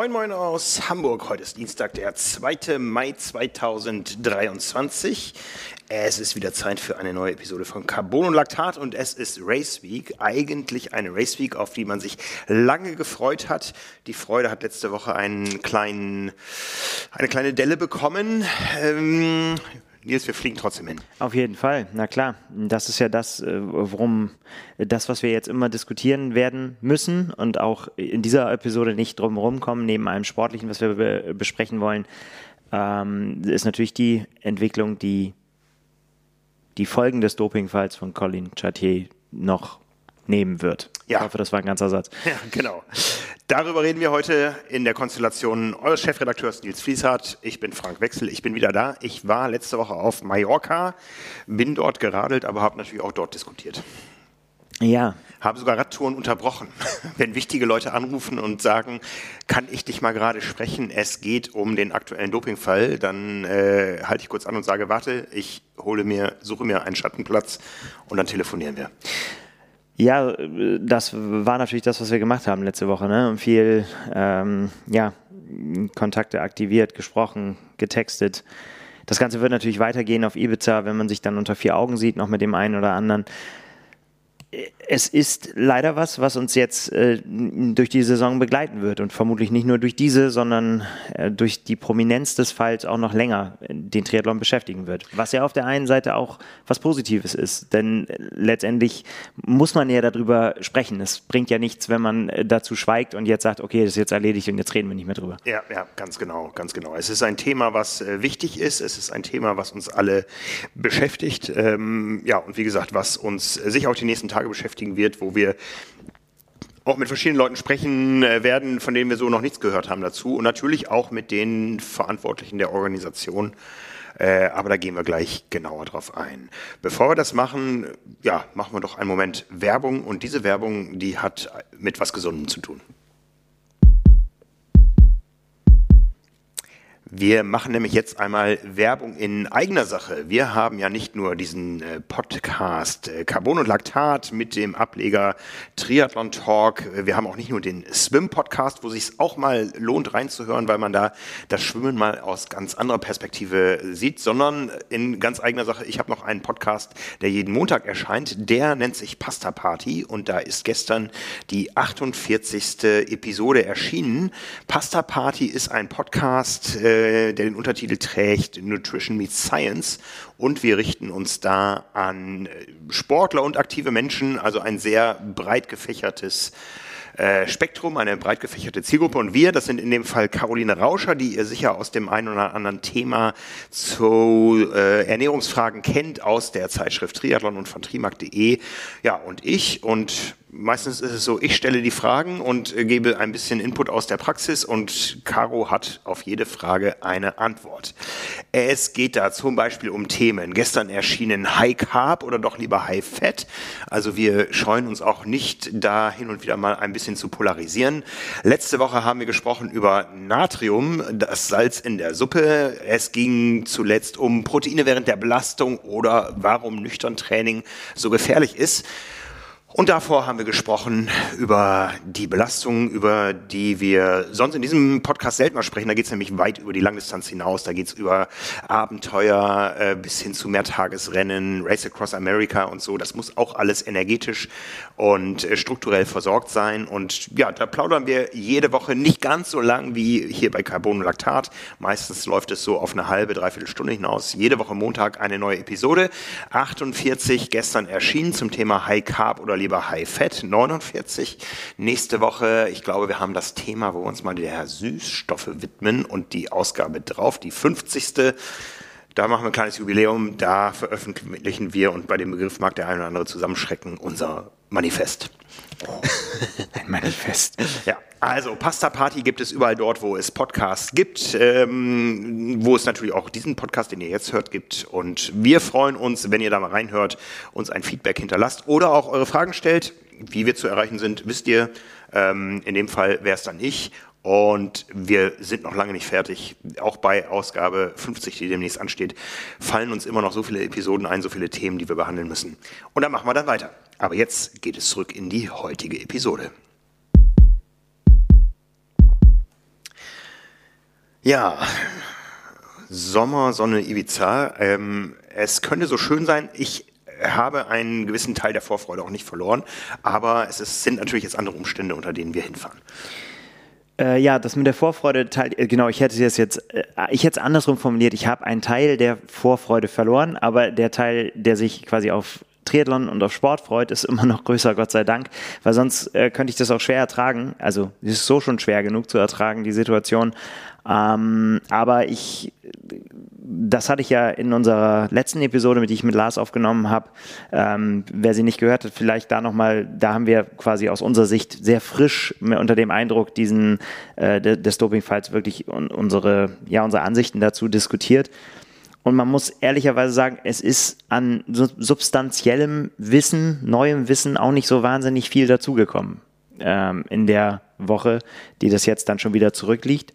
Moin Moin aus Hamburg. Heute ist Dienstag, der 2. Mai 2023. Es ist wieder Zeit für eine neue Episode von Carbon und Laktat und es ist Race Week. Eigentlich eine Race Week, auf die man sich lange gefreut hat. Die Freude hat letzte Woche einen kleinen, eine kleine Delle bekommen. Ähm, Nils, wir fliegen trotzdem hin. Auf jeden Fall, na klar. Das ist ja das, äh, worum das, was wir jetzt immer diskutieren werden müssen und auch in dieser Episode nicht drum herum kommen, neben allem Sportlichen, was wir be besprechen wollen, ähm, ist natürlich die Entwicklung, die die Folgen des Dopingfalls von Colin Chartier noch nehmen wird. Ja. Ich hoffe, das war ein ganzer Satz. Ja, genau. Darüber reden wir heute in der Konstellation eures Chefredakteurs Nils Fließhardt. Ich bin Frank Wechsel, ich bin wieder da. Ich war letzte Woche auf Mallorca, bin dort geradelt, aber habe natürlich auch dort diskutiert. Ja. Habe sogar Radtouren unterbrochen. Wenn wichtige Leute anrufen und sagen, kann ich dich mal gerade sprechen, es geht um den aktuellen Dopingfall, dann äh, halte ich kurz an und sage, warte, ich hole mir, suche mir einen Schattenplatz und dann telefonieren wir. Ja, das war natürlich das, was wir gemacht haben letzte Woche. Ne? Und viel ähm, ja, Kontakte aktiviert, gesprochen, getextet. Das Ganze wird natürlich weitergehen auf Ibiza, wenn man sich dann unter vier Augen sieht, noch mit dem einen oder anderen es ist leider was, was uns jetzt äh, durch die Saison begleiten wird und vermutlich nicht nur durch diese, sondern äh, durch die Prominenz des Falls auch noch länger den Triathlon beschäftigen wird. Was ja auf der einen Seite auch was Positives ist, denn letztendlich muss man ja darüber sprechen. Es bringt ja nichts, wenn man äh, dazu schweigt und jetzt sagt, okay, das ist jetzt erledigt und jetzt reden wir nicht mehr drüber. Ja, ja, ganz genau, ganz genau. Es ist ein Thema, was äh, wichtig ist. Es ist ein Thema, was uns alle beschäftigt. Ähm, ja, und wie gesagt, was uns sicher auch die nächsten Tage beschäftigen wird, wo wir auch mit verschiedenen Leuten sprechen äh, werden, von denen wir so noch nichts gehört haben dazu. Und natürlich auch mit den Verantwortlichen der Organisation. Äh, aber da gehen wir gleich genauer drauf ein. Bevor wir das machen, ja, machen wir doch einen Moment Werbung. Und diese Werbung, die hat mit was Gesundem zu tun. Wir machen nämlich jetzt einmal Werbung in eigener Sache. Wir haben ja nicht nur diesen äh, Podcast äh, Carbon und Laktat mit dem Ableger Triathlon Talk. Wir haben auch nicht nur den Swim Podcast, wo sich auch mal lohnt reinzuhören, weil man da das Schwimmen mal aus ganz anderer Perspektive sieht, sondern in ganz eigener Sache. Ich habe noch einen Podcast, der jeden Montag erscheint. Der nennt sich Pasta Party und da ist gestern die 48. Episode erschienen. Pasta Party ist ein Podcast, äh, der den Untertitel trägt Nutrition Meets Science. Und wir richten uns da an äh, Sportler und aktive Menschen, also ein sehr breit gefächertes äh, Spektrum, eine breit gefächerte Zielgruppe. Und wir, das sind in dem Fall Caroline Rauscher, die ihr sicher aus dem einen oder anderen Thema zu äh, Ernährungsfragen kennt aus der Zeitschrift Triathlon und von trimark.de. Ja, und ich und meistens ist es so, ich stelle die Fragen und gebe ein bisschen Input aus der Praxis und Caro hat auf jede Frage eine Antwort. Es geht da zum Beispiel um Themen. Gestern erschienen High Carb oder doch lieber High Fat. Also wir scheuen uns auch nicht da hin und wieder mal ein bisschen zu polarisieren. Letzte Woche haben wir gesprochen über Natrium, das Salz in der Suppe. Es ging zuletzt um Proteine während der Belastung oder warum nüchtern Training so gefährlich ist. Und davor haben wir gesprochen über die Belastung, über die wir sonst in diesem Podcast selten mal sprechen. Da geht es nämlich weit über die Langdistanz hinaus. Da geht es über Abenteuer äh, bis hin zu Mehrtagesrennen, Race Across America und so. Das muss auch alles energetisch und äh, strukturell versorgt sein. Und ja, da plaudern wir jede Woche nicht ganz so lang wie hier bei Carbon und Laktat. Meistens läuft es so auf eine halbe, dreiviertel Stunde hinaus. Jede Woche Montag eine neue Episode. 48 gestern erschienen zum Thema High Carb oder lieber High Fat 49. Nächste Woche, ich glaube, wir haben das Thema, wo wir uns mal der Süßstoffe widmen und die Ausgabe drauf, die 50. Da machen wir ein kleines Jubiläum, da veröffentlichen wir und bei dem Begriff mag der eine oder andere zusammenschrecken, unser Manifest. Ein Manifest. Ja, also Pasta Party gibt es überall dort, wo es Podcasts gibt, ähm, wo es natürlich auch diesen Podcast, den ihr jetzt hört, gibt. Und wir freuen uns, wenn ihr da mal reinhört, uns ein Feedback hinterlasst oder auch eure Fragen stellt. Wie wir zu erreichen sind, wisst ihr. Ähm, in dem Fall wäre es dann ich. Und wir sind noch lange nicht fertig. Auch bei Ausgabe 50, die demnächst ansteht, fallen uns immer noch so viele Episoden ein, so viele Themen, die wir behandeln müssen. Und dann machen wir dann weiter. Aber jetzt geht es zurück in die heutige Episode. Ja, Sommer, Sonne, Ibiza. Ähm, es könnte so schön sein. Ich habe einen gewissen Teil der Vorfreude auch nicht verloren, aber es ist, sind natürlich jetzt andere Umstände, unter denen wir hinfahren. Äh, ja, das mit der Vorfreude, Teil, äh, genau, ich hätte es jetzt, äh, ich hätte es andersrum formuliert. Ich habe einen Teil der Vorfreude verloren, aber der Teil, der sich quasi auf Triathlon und auf Sport freut, ist immer noch größer, Gott sei Dank, weil sonst äh, könnte ich das auch schwer ertragen. Also es ist so schon schwer genug zu ertragen, die Situation. Ähm, aber ich, das hatte ich ja in unserer letzten Episode, mit die ich mit Lars aufgenommen habe. Ähm, wer sie nicht gehört hat, vielleicht da nochmal, da haben wir quasi aus unserer Sicht sehr frisch unter dem Eindruck diesen äh, des Dopingfalls wirklich unsere, ja, unsere Ansichten dazu diskutiert. Und man muss ehrlicherweise sagen, es ist an substanziellem Wissen, neuem Wissen auch nicht so wahnsinnig viel dazugekommen ähm, in der Woche, die das jetzt dann schon wieder zurückliegt.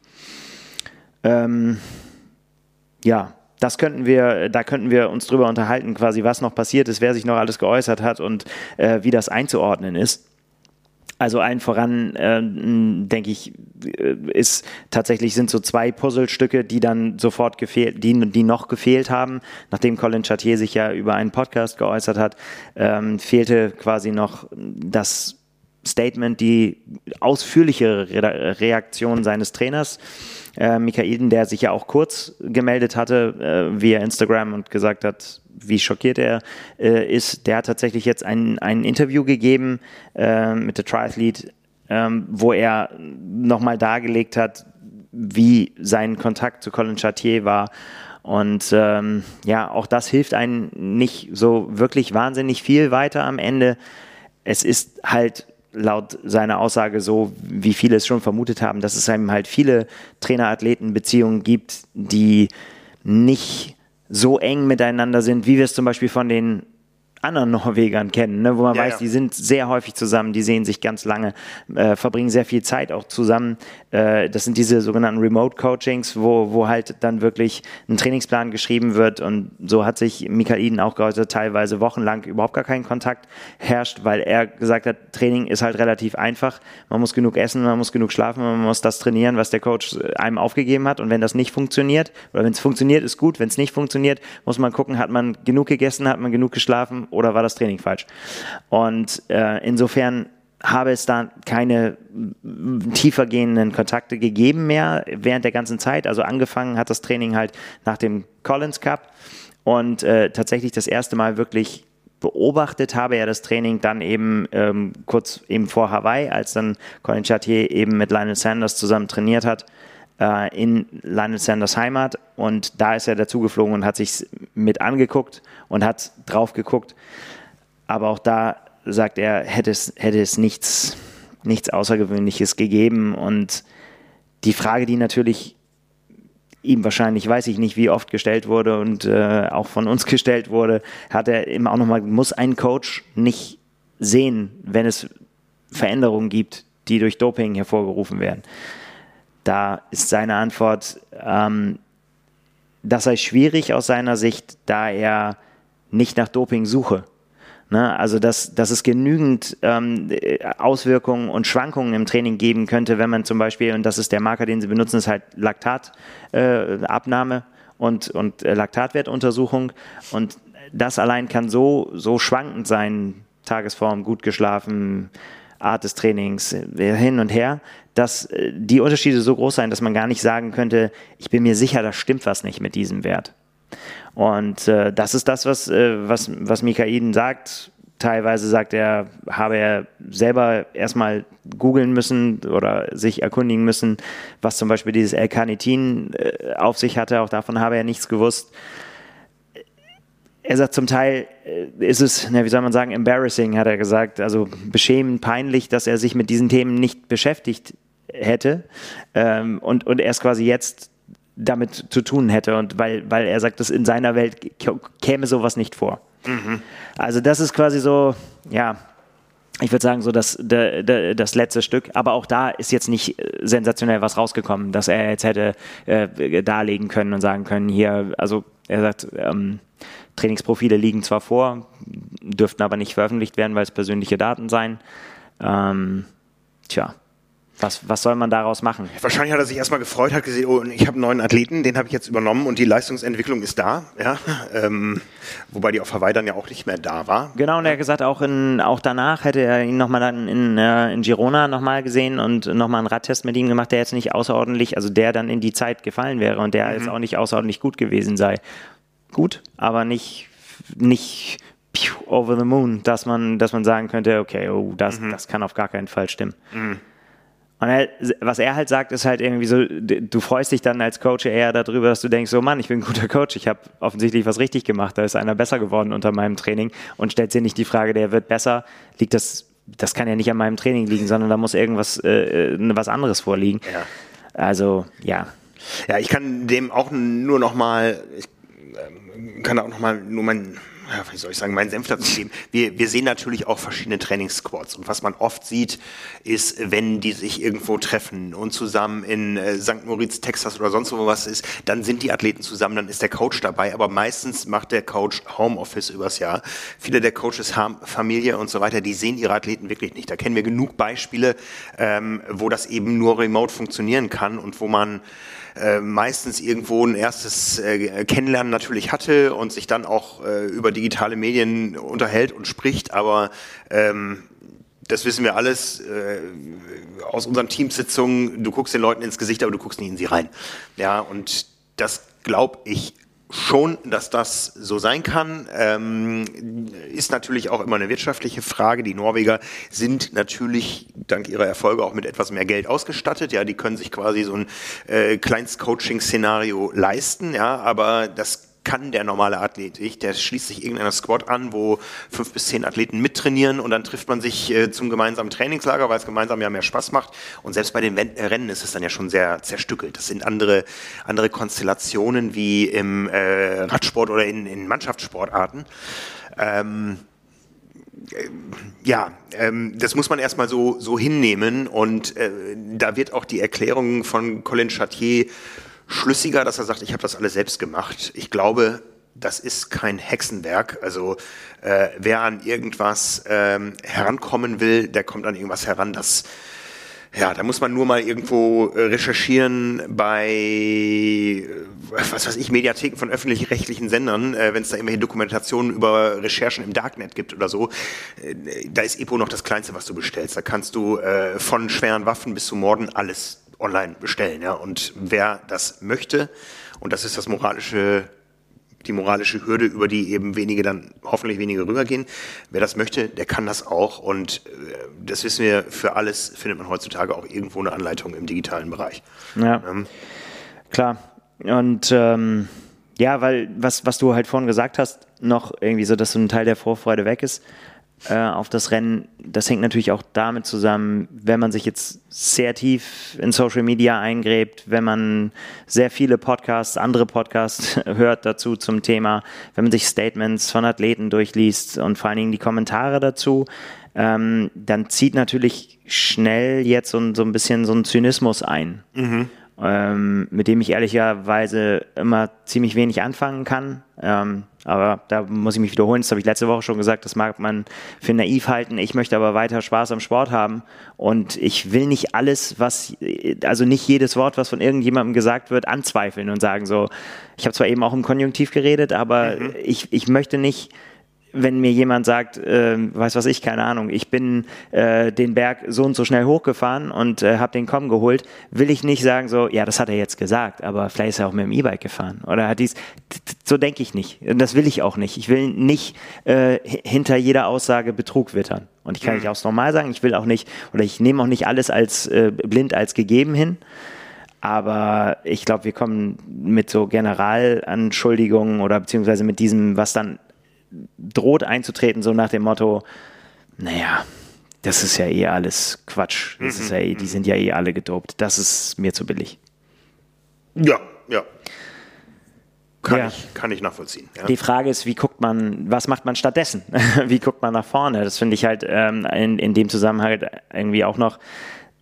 Ähm, ja, das könnten wir, da könnten wir uns drüber unterhalten, quasi was noch passiert ist, wer sich noch alles geäußert hat und äh, wie das einzuordnen ist. Also allen voran, äh, denke ich, äh, ist tatsächlich sind so zwei Puzzlestücke, die dann sofort gefehlt, die, die noch gefehlt haben, nachdem Colin Chartier sich ja über einen Podcast geäußert hat, ähm, fehlte quasi noch das Statement, die ausführliche Re Reaktion seines Trainers äh, Michaelden, der sich ja auch kurz gemeldet hatte äh, via Instagram und gesagt hat, wie schockiert er äh, ist. Der hat tatsächlich jetzt ein, ein Interview gegeben äh, mit der Triathlete, ähm, wo er nochmal dargelegt hat, wie sein Kontakt zu Colin Chartier war. Und ähm, ja, auch das hilft einem nicht so wirklich wahnsinnig viel weiter am Ende. Es ist halt laut seiner Aussage so, wie viele es schon vermutet haben, dass es einem halt viele Trainer-Athleten-Beziehungen gibt, die nicht so eng miteinander sind, wie wir es zum Beispiel von den anderen Norwegern kennen, ne, wo man ja, weiß, ja. die sind sehr häufig zusammen, die sehen sich ganz lange, äh, verbringen sehr viel Zeit auch zusammen. Äh, das sind diese sogenannten Remote Coachings, wo, wo halt dann wirklich ein Trainingsplan geschrieben wird und so hat sich Michael Iden auch geäußert, teilweise wochenlang überhaupt gar kein Kontakt herrscht, weil er gesagt hat, Training ist halt relativ einfach. Man muss genug essen, man muss genug schlafen, man muss das trainieren, was der Coach einem aufgegeben hat und wenn das nicht funktioniert, oder wenn es funktioniert, ist gut, wenn es nicht funktioniert, muss man gucken, hat man genug gegessen, hat man genug geschlafen oder war das Training falsch? Und äh, insofern habe es da keine tiefergehenden Kontakte gegeben mehr während der ganzen Zeit. Also angefangen hat das Training halt nach dem Collins Cup und äh, tatsächlich das erste Mal wirklich beobachtet habe er das Training dann eben ähm, kurz eben vor Hawaii, als dann Colin Chartier eben mit Lionel Sanders zusammen trainiert hat äh, in Lionel Sanders Heimat und da ist er dazu geflogen und hat sich mit angeguckt und hat drauf geguckt. Aber auch da sagt er, hätte es, hätte es nichts, nichts Außergewöhnliches gegeben und die Frage, die natürlich ihm wahrscheinlich, weiß ich nicht, wie oft gestellt wurde und äh, auch von uns gestellt wurde, hat er immer auch nochmal, muss ein Coach nicht sehen, wenn es Veränderungen gibt, die durch Doping hervorgerufen werden. Da ist seine Antwort, ähm, das sei schwierig aus seiner Sicht, da er nicht nach Doping suche. Ne? Also, dass, dass es genügend ähm, Auswirkungen und Schwankungen im Training geben könnte, wenn man zum Beispiel, und das ist der Marker, den sie benutzen, ist halt Laktatabnahme äh, und, und äh, Laktatwertuntersuchung. Und das allein kann so, so schwankend sein, Tagesform, gut geschlafen, Art des Trainings, äh, hin und her, dass äh, die Unterschiede so groß seien, dass man gar nicht sagen könnte, ich bin mir sicher, da stimmt was nicht mit diesem Wert. Und äh, das ist das, was, äh, was, was Mikaiden sagt. Teilweise sagt er, habe er selber erstmal googeln müssen oder sich erkundigen müssen, was zum Beispiel dieses L-Carnitin äh, auf sich hatte. Auch davon habe er nichts gewusst er sagt zum Teil, äh, ist es, wie soll man sagen, embarrassing, hat er gesagt, also beschämend, peinlich, dass er sich mit diesen Themen nicht beschäftigt hätte ähm, und, und erst quasi jetzt damit zu tun hätte und weil, weil er sagt, dass in seiner Welt käme sowas nicht vor. Mhm. Also das ist quasi so, ja, ich würde sagen, so das, das letzte Stück. Aber auch da ist jetzt nicht äh, sensationell was rausgekommen, dass er jetzt hätte äh, darlegen können und sagen können, hier, also er sagt, ähm, Trainingsprofile liegen zwar vor, dürften aber nicht veröffentlicht werden, weil es persönliche Daten seien. Ähm, tja, Was, was soll man daraus machen? Wahrscheinlich hat er sich erstmal gefreut, hat gesehen, oh, ich habe einen neuen Athleten, den habe ich jetzt übernommen und die Leistungsentwicklung ist da. Ja? Ähm, wobei die auf Hawaii dann ja auch nicht mehr da war. Genau, und er hat gesagt, auch, in, auch danach hätte er ihn nochmal dann in, äh, in Girona nochmal gesehen und nochmal einen Radtest mit ihm gemacht, der jetzt nicht außerordentlich, also der dann in die Zeit gefallen wäre und der mhm. jetzt auch nicht außerordentlich gut gewesen sei. Gut, aber nicht, nicht over the moon, dass man, dass man sagen könnte, okay, oh, das, mhm. das kann auf gar keinen Fall stimmen. Mhm. Und er, was er halt sagt, ist halt irgendwie so, du freust dich dann als Coach eher darüber, dass du denkst, so Mann, ich bin ein guter Coach, ich habe offensichtlich was richtig gemacht, da ist einer besser geworden unter meinem Training und stellt dir nicht die Frage, der wird besser, liegt das, das kann ja nicht an meinem Training liegen, sondern da muss irgendwas, äh, äh was anderes vorliegen. Ja. Also, ja. Ja, ich kann dem auch nur noch mal, ich äh, kann auch noch mal nur mein ja, wie soll ich sagen, meinen Senf dazu geben. Wir, wir sehen natürlich auch verschiedene Trainingssquads. Und was man oft sieht, ist, wenn die sich irgendwo treffen und zusammen in äh, St. Moritz, Texas oder sonst wo was ist, dann sind die Athleten zusammen, dann ist der Coach dabei. Aber meistens macht der Coach Homeoffice übers Jahr. Viele der Coaches haben Familie und so weiter, die sehen ihre Athleten wirklich nicht. Da kennen wir genug Beispiele, ähm, wo das eben nur remote funktionieren kann und wo man äh, meistens irgendwo ein erstes äh, Kennenlernen natürlich hatte und sich dann auch äh, über digitale Medien unterhält und spricht, aber ähm, das wissen wir alles äh, aus unseren Teamsitzungen. Du guckst den Leuten ins Gesicht, aber du guckst nicht in sie rein. Ja, und das glaube ich schon, dass das so sein kann. Ähm, ist natürlich auch immer eine wirtschaftliche Frage. Die Norweger sind natürlich dank ihrer Erfolge auch mit etwas mehr Geld ausgestattet. Ja, die können sich quasi so ein äh, Kleinst-Coaching-Szenario leisten. Ja, aber das kann der normale Athlet nicht. Der schließt sich irgendeiner Squad an, wo fünf bis zehn Athleten mittrainieren und dann trifft man sich äh, zum gemeinsamen Trainingslager, weil es gemeinsam ja mehr Spaß macht. Und selbst bei den äh, Rennen ist es dann ja schon sehr zerstückelt. Das sind andere, andere Konstellationen wie im äh, Radsport oder in, in Mannschaftssportarten. Ähm, äh, ja, ähm, das muss man erstmal so, so hinnehmen und äh, da wird auch die Erklärung von Colin Chartier schlüssiger, dass er sagt, ich habe das alles selbst gemacht. Ich glaube, das ist kein Hexenwerk. Also äh, wer an irgendwas ähm, herankommen will, der kommt an irgendwas heran, das ja, da muss man nur mal irgendwo äh, recherchieren bei, äh, was weiß ich, Mediatheken von öffentlich-rechtlichen Sendern, äh, wenn es da irgendwelche Dokumentationen über Recherchen im Darknet gibt oder so. Äh, da ist EPO noch das Kleinste, was du bestellst. Da kannst du äh, von schweren Waffen bis zu Morden alles online bestellen. Ja? Und wer das möchte, und das ist das moralische, die moralische Hürde, über die eben wenige dann hoffentlich wenige rübergehen, wer das möchte, der kann das auch. Und äh, das wissen wir, für alles findet man heutzutage auch irgendwo eine Anleitung im digitalen Bereich. Ja, ähm. klar. Und ähm, ja, weil was, was du halt vorhin gesagt hast, noch irgendwie so, dass so ein Teil der Vorfreude weg ist äh, auf das Rennen. Das hängt natürlich auch damit zusammen, wenn man sich jetzt sehr tief in Social Media eingräbt, wenn man sehr viele Podcasts, andere Podcasts hört dazu zum Thema, wenn man sich Statements von Athleten durchliest und vor allen Dingen die Kommentare dazu, ähm, dann zieht natürlich schnell jetzt so, so ein bisschen so ein Zynismus ein. Mhm. Ähm, mit dem ich ehrlicherweise immer ziemlich wenig anfangen kann. Ähm, aber da muss ich mich wiederholen, das habe ich letzte Woche schon gesagt, das mag man für naiv halten. Ich möchte aber weiter Spaß am Sport haben und ich will nicht alles, was, also nicht jedes Wort, was von irgendjemandem gesagt wird, anzweifeln und sagen so, ich habe zwar eben auch im Konjunktiv geredet, aber mhm. ich, ich möchte nicht wenn mir jemand sagt, äh, weiß was ich, keine Ahnung, ich bin äh, den Berg so und so schnell hochgefahren und äh, habe den Komm geholt, will ich nicht sagen so, ja, das hat er jetzt gesagt, aber vielleicht ist er auch mit dem E-Bike gefahren oder hat dies, so denke ich nicht. Und das will ich auch nicht. Ich will nicht äh, hinter jeder Aussage Betrug wittern. Und ich kann mhm. nicht auch normal sagen, ich will auch nicht, oder ich nehme auch nicht alles als äh, blind als gegeben hin. Aber ich glaube, wir kommen mit so Generalanschuldigungen oder beziehungsweise mit diesem, was dann droht einzutreten, so nach dem Motto, naja, das ist ja eh alles Quatsch. Das ist ja eh, die mhm. sind ja eh alle gedopt. Das ist mir zu billig. Ja, ja. Kann, ja. Ich, kann ich nachvollziehen. Ja. Die Frage ist, wie guckt man, was macht man stattdessen? wie guckt man nach vorne? Das finde ich halt ähm, in, in dem Zusammenhang irgendwie auch noch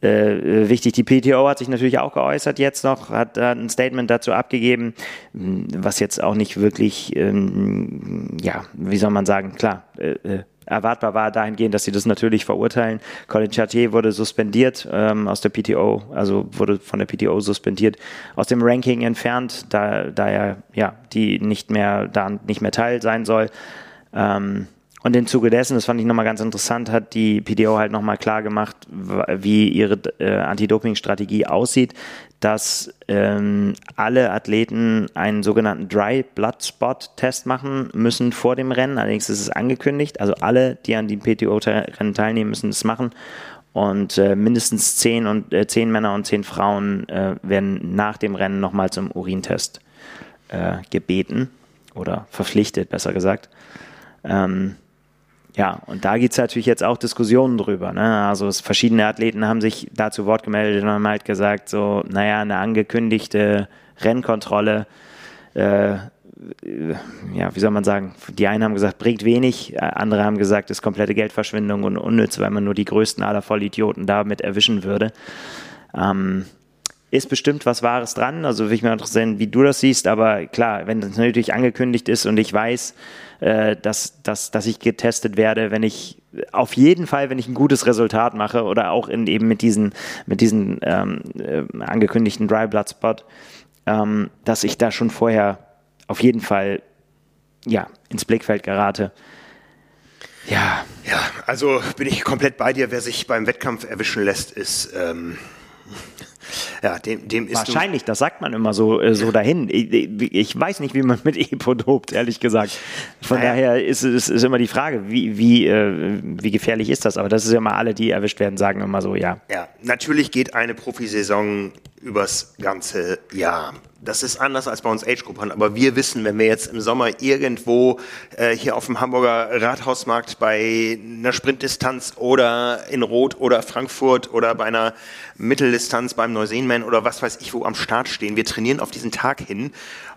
äh, wichtig. Die PTO hat sich natürlich auch geäußert jetzt noch, hat ein Statement dazu abgegeben, was jetzt auch nicht wirklich, ähm, ja, wie soll man sagen, klar, äh, äh erwartbar war dahingehend, dass sie das natürlich verurteilen. Colin Chartier wurde suspendiert ähm, aus der PTO, also wurde von der PTO suspendiert, aus dem Ranking entfernt, da, da er ja die nicht mehr da nicht mehr Teil sein soll. Ähm, und im Zuge dessen, das fand ich nochmal ganz interessant, hat die PDO halt nochmal klar gemacht, wie ihre äh, Anti-Doping-Strategie aussieht, dass ähm, alle Athleten einen sogenannten Dry Blood Spot Test machen müssen vor dem Rennen. Allerdings ist es angekündigt, also alle, die an die PTO-Rennen teilnehmen, müssen es machen. Und äh, mindestens zehn, und, äh, zehn Männer und zehn Frauen äh, werden nach dem Rennen nochmal zum Urintest äh, gebeten oder verpflichtet, besser gesagt. Ähm, ja, und da gibt es natürlich jetzt auch Diskussionen drüber. Ne? Also es, verschiedene Athleten haben sich dazu Wort gemeldet und haben halt gesagt, so, naja, eine angekündigte Rennkontrolle, äh, ja, wie soll man sagen, die einen haben gesagt, bringt wenig, andere haben gesagt, ist komplette Geldverschwendung und unnütz, weil man nur die größten aller Vollidioten damit erwischen würde. Ähm, ist bestimmt was Wahres dran. Also will ich mir interessieren, wie du das siehst. Aber klar, wenn das natürlich angekündigt ist und ich weiß, äh, dass, dass, dass ich getestet werde, wenn ich auf jeden Fall, wenn ich ein gutes Resultat mache oder auch in, eben mit diesen, mit diesen ähm, äh, angekündigten Dry Blood Spot, ähm, dass ich da schon vorher auf jeden Fall ja, ins Blickfeld gerate. Ja. Ja, also bin ich komplett bei dir. Wer sich beim Wettkampf erwischen lässt, ist ähm, ja, dem, dem ist Wahrscheinlich, das sagt man immer so, äh, so dahin. Ich, ich, weiß nicht, wie man mit Epo dopt, ehrlich gesagt. Von naja. daher ist es ist immer die Frage, wie, wie, äh, wie gefährlich ist das? Aber das ist ja immer alle, die erwischt werden, sagen immer so, ja. Ja, natürlich geht eine Profisaison übers ganze Jahr. Das ist anders als bei uns Age-Gruppern, aber wir wissen, wenn wir jetzt im Sommer irgendwo äh, hier auf dem Hamburger Rathausmarkt bei einer Sprintdistanz oder in Rot oder Frankfurt oder bei einer Mitteldistanz beim Neuseenman oder was weiß ich wo am Start stehen, wir trainieren auf diesen Tag hin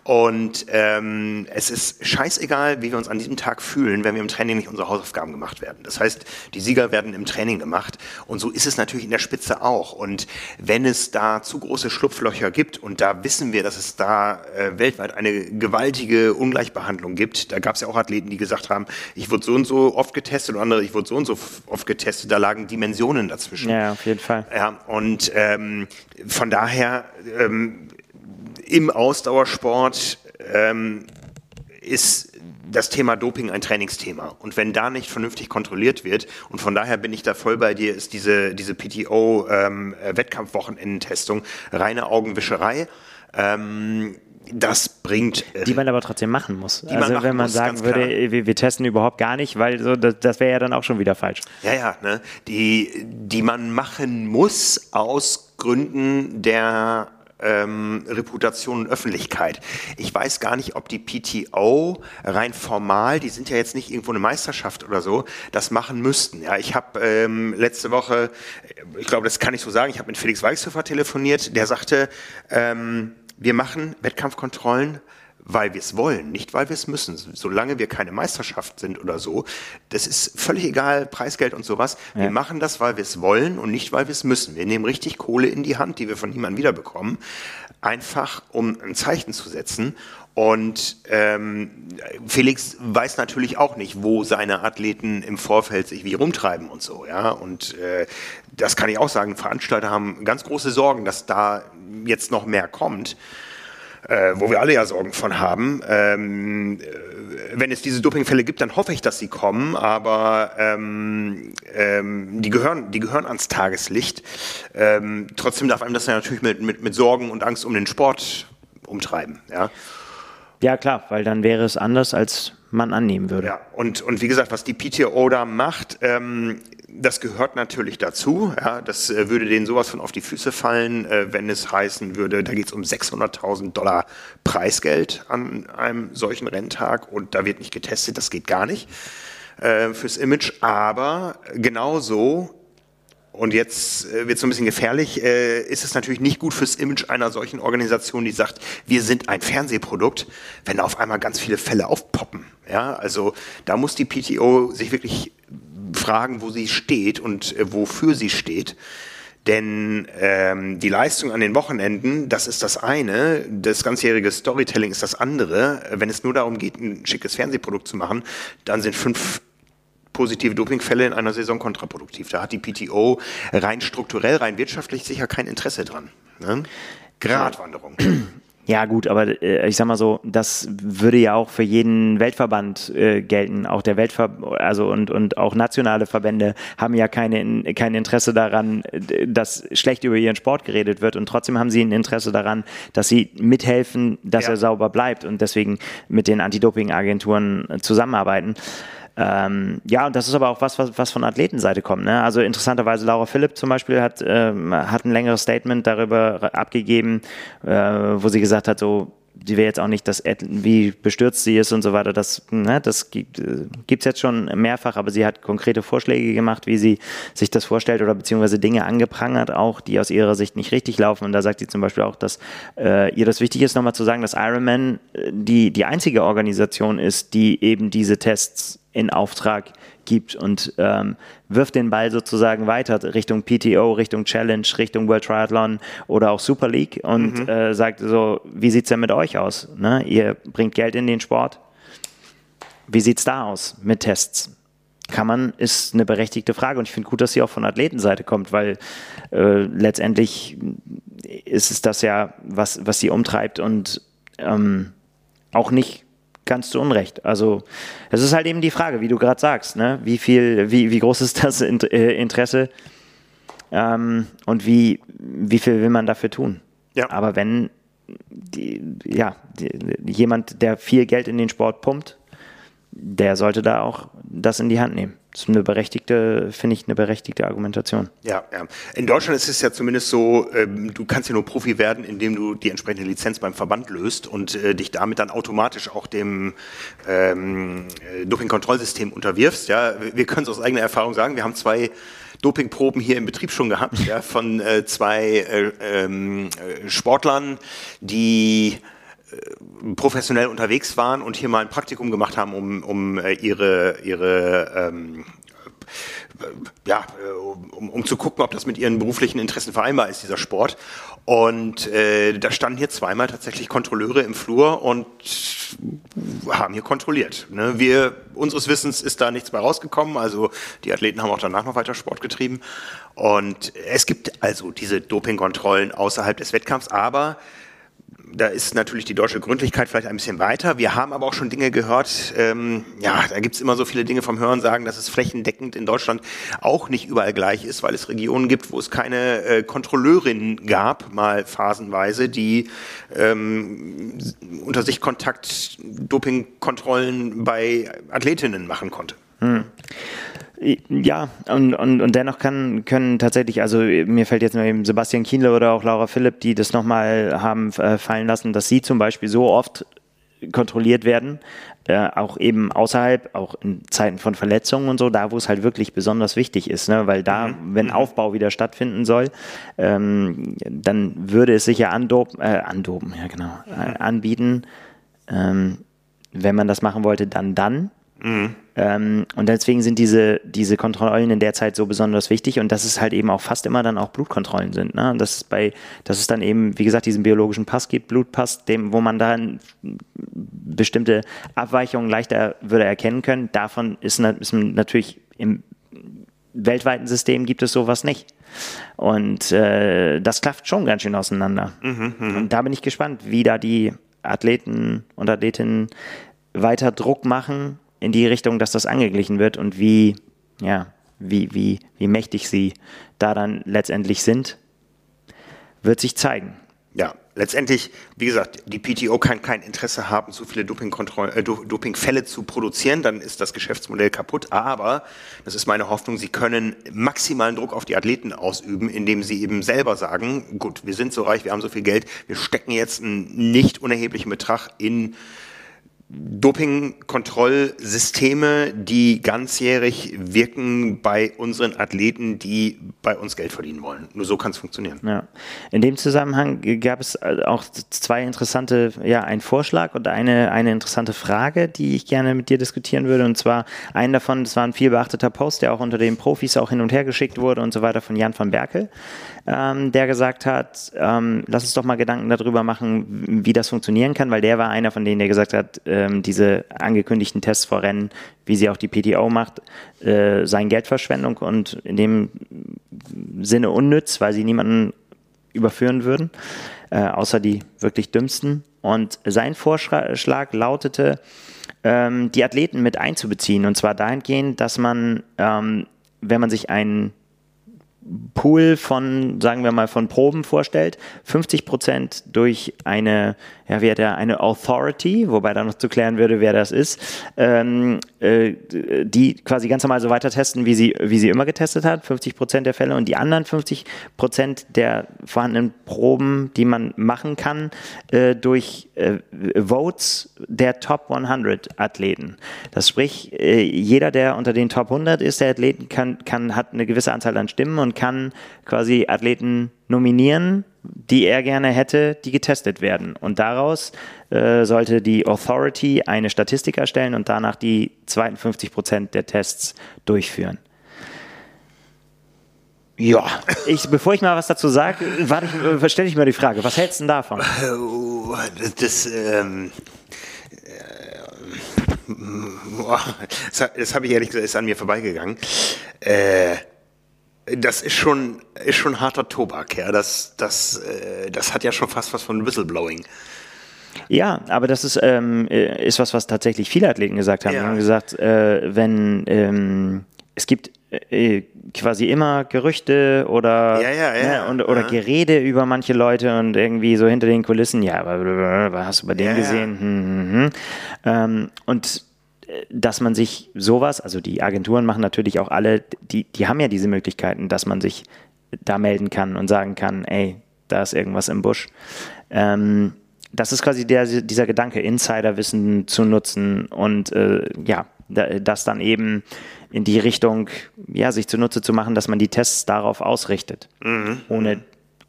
und ähm, es ist scheißegal, wie wir uns an diesem Tag fühlen, wenn wir im Training nicht unsere Hausaufgaben gemacht werden. Das heißt, die Sieger werden im Training gemacht. Und so ist es natürlich in der Spitze auch. Und wenn es da zu große Schlupflöcher gibt, und da wissen wir, dass es da äh, weltweit eine gewaltige Ungleichbehandlung gibt, da gab es ja auch Athleten, die gesagt haben, ich wurde so und so oft getestet und andere, ich wurde so und so oft getestet, da lagen Dimensionen dazwischen. Ja, auf jeden Fall. Ja, und ähm, von daher ähm, im Ausdauersport ähm, ist das Thema Doping ein Trainingsthema. Und wenn da nicht vernünftig kontrolliert wird, und von daher bin ich da voll bei dir, ist diese, diese PTO-Wettkampfwochenendentestung ähm, reine Augenwischerei. Ähm, das bringt. Die man aber trotzdem machen muss. also machen wenn man muss, sagen würde, wir, wir, testen überhaupt gar nicht, weil so, das, das wäre ja dann auch schon wieder falsch. Ja, ja, ne? die, die man machen muss aus Gründen der ähm, Reputation und Öffentlichkeit. Ich weiß gar nicht, ob die PTO rein formal, die sind ja jetzt nicht irgendwo eine Meisterschaft oder so, das machen müssten. Ja, ich habe ähm, letzte Woche, ich glaube, das kann ich so sagen, ich habe mit Felix Weichshöfer telefoniert, der sagte, ähm, wir machen Wettkampfkontrollen weil wir es wollen, nicht weil wir es müssen. Solange wir keine Meisterschaft sind oder so, das ist völlig egal, Preisgeld und sowas. Ja. Wir machen das, weil wir es wollen und nicht, weil wir es müssen. Wir nehmen richtig Kohle in die Hand, die wir von niemandem wiederbekommen, einfach um ein Zeichen zu setzen. Und ähm, Felix weiß natürlich auch nicht, wo seine Athleten im Vorfeld sich wie rumtreiben und so, ja. Und äh, das kann ich auch sagen. Veranstalter haben ganz große Sorgen, dass da jetzt noch mehr kommt äh, wo wir alle ja Sorgen von haben. Ähm, äh, wenn es diese Dopingfälle gibt, dann hoffe ich, dass sie kommen, aber ähm, ähm, die, gehören, die gehören ans Tageslicht. Ähm, trotzdem darf einem das ja natürlich mit, mit, mit Sorgen und Angst um den Sport umtreiben. Ja? ja, klar, weil dann wäre es anders, als man annehmen würde. Ja, und, und wie gesagt, was die PTO da macht, ähm, das gehört natürlich dazu. Ja, das äh, würde denen sowas von auf die Füße fallen, äh, wenn es heißen würde, da geht es um 600.000 Dollar Preisgeld an einem solchen Renntag und da wird nicht getestet, das geht gar nicht äh, fürs Image. Aber genauso und jetzt äh, wird es so ein bisschen gefährlich, äh, ist es natürlich nicht gut fürs Image einer solchen Organisation, die sagt, wir sind ein Fernsehprodukt, wenn da auf einmal ganz viele Fälle aufpoppen. Ja, also da muss die PTO sich wirklich fragen, wo sie steht und äh, wofür sie steht. Denn ähm, die Leistung an den Wochenenden, das ist das eine, das ganzjährige Storytelling ist das andere. Wenn es nur darum geht, ein schickes Fernsehprodukt zu machen, dann sind fünf positive Dopingfälle in einer Saison kontraproduktiv. Da hat die PTO rein strukturell, rein wirtschaftlich sicher kein Interesse dran. Ne? Gratwanderung. Ja, gut, aber äh, ich sag mal so, das würde ja auch für jeden Weltverband äh, gelten. Auch der Weltverband, also und, und auch nationale Verbände haben ja keine, kein Interesse daran, dass schlecht über ihren Sport geredet wird. Und trotzdem haben sie ein Interesse daran, dass sie mithelfen, dass ja. er sauber bleibt und deswegen mit den Anti-Doping-Agenturen zusammenarbeiten. Ähm, ja, und das ist aber auch was, was, was von Athletenseite kommt. Ne? Also interessanterweise Laura Philipp zum Beispiel hat, ähm, hat ein längeres Statement darüber abgegeben, äh, wo sie gesagt hat, so sie will jetzt auch nicht, dass wie bestürzt sie ist und so weiter. Das, ne, das gibt es jetzt schon mehrfach, aber sie hat konkrete Vorschläge gemacht, wie sie sich das vorstellt oder beziehungsweise Dinge angeprangert, auch die aus ihrer Sicht nicht richtig laufen. Und da sagt sie zum Beispiel auch, dass äh, ihr das wichtig ist, nochmal zu sagen, dass Ironman äh, die, die einzige Organisation ist, die eben diese Tests in Auftrag gibt und ähm, wirft den Ball sozusagen weiter Richtung PTO, Richtung Challenge, Richtung World Triathlon oder auch Super League und mhm. äh, sagt so, wie sieht es denn mit euch aus? Ne? Ihr bringt Geld in den Sport. Wie sieht es da aus mit Tests? Kann man, ist eine berechtigte Frage und ich finde gut, dass sie auch von Athletenseite kommt, weil äh, letztendlich ist es das ja, was, was sie umtreibt und ähm, auch nicht ganz zu Unrecht. Also es ist halt eben die Frage, wie du gerade sagst, ne? wie viel, wie, wie groß ist das äh, Interesse ähm, und wie, wie viel will man dafür tun? Ja. Aber wenn die, ja, die, jemand, der viel Geld in den Sport pumpt, der sollte da auch das in die Hand nehmen. Das ist eine berechtigte, finde ich, eine berechtigte Argumentation. Ja, ja. In Deutschland ist es ja zumindest so, ähm, du kannst ja nur Profi werden, indem du die entsprechende Lizenz beim Verband löst und äh, dich damit dann automatisch auch dem ähm, äh, Dopingkontrollsystem unterwirfst. Ja, wir können es aus eigener Erfahrung sagen. Wir haben zwei Dopingproben hier im Betrieb schon gehabt, ja, von äh, zwei äh, ähm, äh, Sportlern, die äh, professionell unterwegs waren und hier mal ein Praktikum gemacht haben, um, um äh, ihre, ihre ähm, äh, ja, um, um zu gucken, ob das mit ihren beruflichen Interessen vereinbar ist, dieser Sport. Und äh, da standen hier zweimal tatsächlich Kontrolleure im Flur und haben hier kontrolliert. Ne? Wir, unseres Wissens ist da nichts mehr rausgekommen. Also die Athleten haben auch danach noch weiter Sport getrieben. Und es gibt also diese Dopingkontrollen außerhalb des Wettkampfs, aber da ist natürlich die deutsche Gründlichkeit vielleicht ein bisschen weiter. Wir haben aber auch schon Dinge gehört, ähm, ja, da gibt es immer so viele Dinge vom Hören sagen, dass es flächendeckend in Deutschland auch nicht überall gleich ist, weil es Regionen gibt, wo es keine äh, Kontrolleurin gab, mal phasenweise, die ähm, unter sich Kontakt Dopingkontrollen bei Athletinnen machen konnte. Hm. Ja, und, und, und dennoch kann, können tatsächlich, also mir fällt jetzt nur eben Sebastian Kienle oder auch Laura Philipp, die das nochmal haben äh, fallen lassen, dass sie zum Beispiel so oft kontrolliert werden, äh, auch eben außerhalb, auch in Zeiten von Verletzungen und so, da wo es halt wirklich besonders wichtig ist, ne? weil da, mhm. wenn mhm. Aufbau wieder stattfinden soll, ähm, dann würde es sich ja andopen, äh, andopen, ja genau, äh, anbieten, ähm, wenn man das machen wollte, dann dann. Mhm. Ähm, und deswegen sind diese, diese Kontrollen in der Zeit so besonders wichtig und dass es halt eben auch fast immer dann auch Blutkontrollen sind. Ne? Und das ist bei, dass es dann eben, wie gesagt, diesen biologischen Pass gibt, Blutpass, dem, wo man dann bestimmte Abweichungen leichter würde erkennen können. Davon ist, ist natürlich im weltweiten System gibt es sowas nicht. Und äh, das klafft schon ganz schön auseinander. Mhm, mh. Und da bin ich gespannt, wie da die Athleten und Athletinnen weiter Druck machen, in die Richtung, dass das angeglichen wird und wie, ja, wie, wie, wie mächtig sie da dann letztendlich sind, wird sich zeigen. Ja, letztendlich, wie gesagt, die PTO kann kein Interesse haben, so viele äh, Dopingfälle zu produzieren, dann ist das Geschäftsmodell kaputt. Aber, das ist meine Hoffnung, sie können maximalen Druck auf die Athleten ausüben, indem sie eben selber sagen, gut, wir sind so reich, wir haben so viel Geld, wir stecken jetzt einen nicht unerheblichen Betrag in Dopingkontrollsysteme, die ganzjährig wirken bei unseren Athleten, die bei uns Geld verdienen wollen. Nur so kann es funktionieren. Ja. In dem Zusammenhang gab es auch zwei interessante, ja, ein Vorschlag und eine, eine interessante Frage, die ich gerne mit dir diskutieren würde. Und zwar einen davon, das war ein viel beachteter Post, der auch unter den Profis auch hin und her geschickt wurde und so weiter von Jan van Berkel ähm, der gesagt hat, ähm, lass uns doch mal Gedanken darüber machen, wie das funktionieren kann, weil der war einer von denen, der gesagt hat, äh, ähm, diese angekündigten Tests vor Rennen, wie sie auch die PTO macht, äh, seien Geldverschwendung und in dem Sinne unnütz, weil sie niemanden überführen würden, äh, außer die wirklich dümmsten. Und sein Vorschlag lautete, ähm, die Athleten mit einzubeziehen. Und zwar dahingehend, dass man, ähm, wenn man sich einen Pool von, sagen wir mal, von Proben vorstellt, 50 Prozent durch eine, ja, wie hat er, eine Authority, wobei da noch zu klären würde, wer das ist, ähm, äh, die quasi ganz normal so weiter testen, wie sie, wie sie immer getestet hat, 50 Prozent der Fälle und die anderen 50 Prozent der vorhandenen Proben, die man machen kann, äh, durch äh, Votes der Top 100 Athleten. Das sprich, äh, jeder, der unter den Top 100 ist, der Athleten kann, kann, hat eine gewisse Anzahl an Stimmen und kann quasi Athleten nominieren, die er gerne hätte, die getestet werden. Und daraus äh, sollte die Authority eine Statistik erstellen und danach die 52 Prozent der Tests durchführen. Ja. Ich, bevor ich mal was dazu sage, äh, stelle ich mir die Frage, was hältst du denn davon? Das, das ähm, äh, das, das habe ich ehrlich gesagt, ist an mir vorbeigegangen. Äh, das ist schon, ist schon harter Tobak, ja. Das, das, äh, das hat ja schon fast was von Whistleblowing. Ja, aber das ist, ähm, äh, ist was, was tatsächlich viele Athleten gesagt haben. Ja. Die haben gesagt, äh, wenn ähm, es gibt äh, quasi immer Gerüchte oder, ja, ja, ja. Ne, und, oder Gerede über manche Leute und irgendwie so hinter den Kulissen, ja, was hast du bei dem gesehen? Hm, hm, hm. Ähm, und dass man sich sowas, also die Agenturen machen natürlich auch alle, die, die haben ja diese Möglichkeiten, dass man sich da melden kann und sagen kann, ey, da ist irgendwas im Busch. Ähm, das ist quasi der, dieser Gedanke, Insiderwissen zu nutzen und äh, ja, das dann eben in die Richtung, ja, sich zunutze zu machen, dass man die Tests darauf ausrichtet, mhm. ohne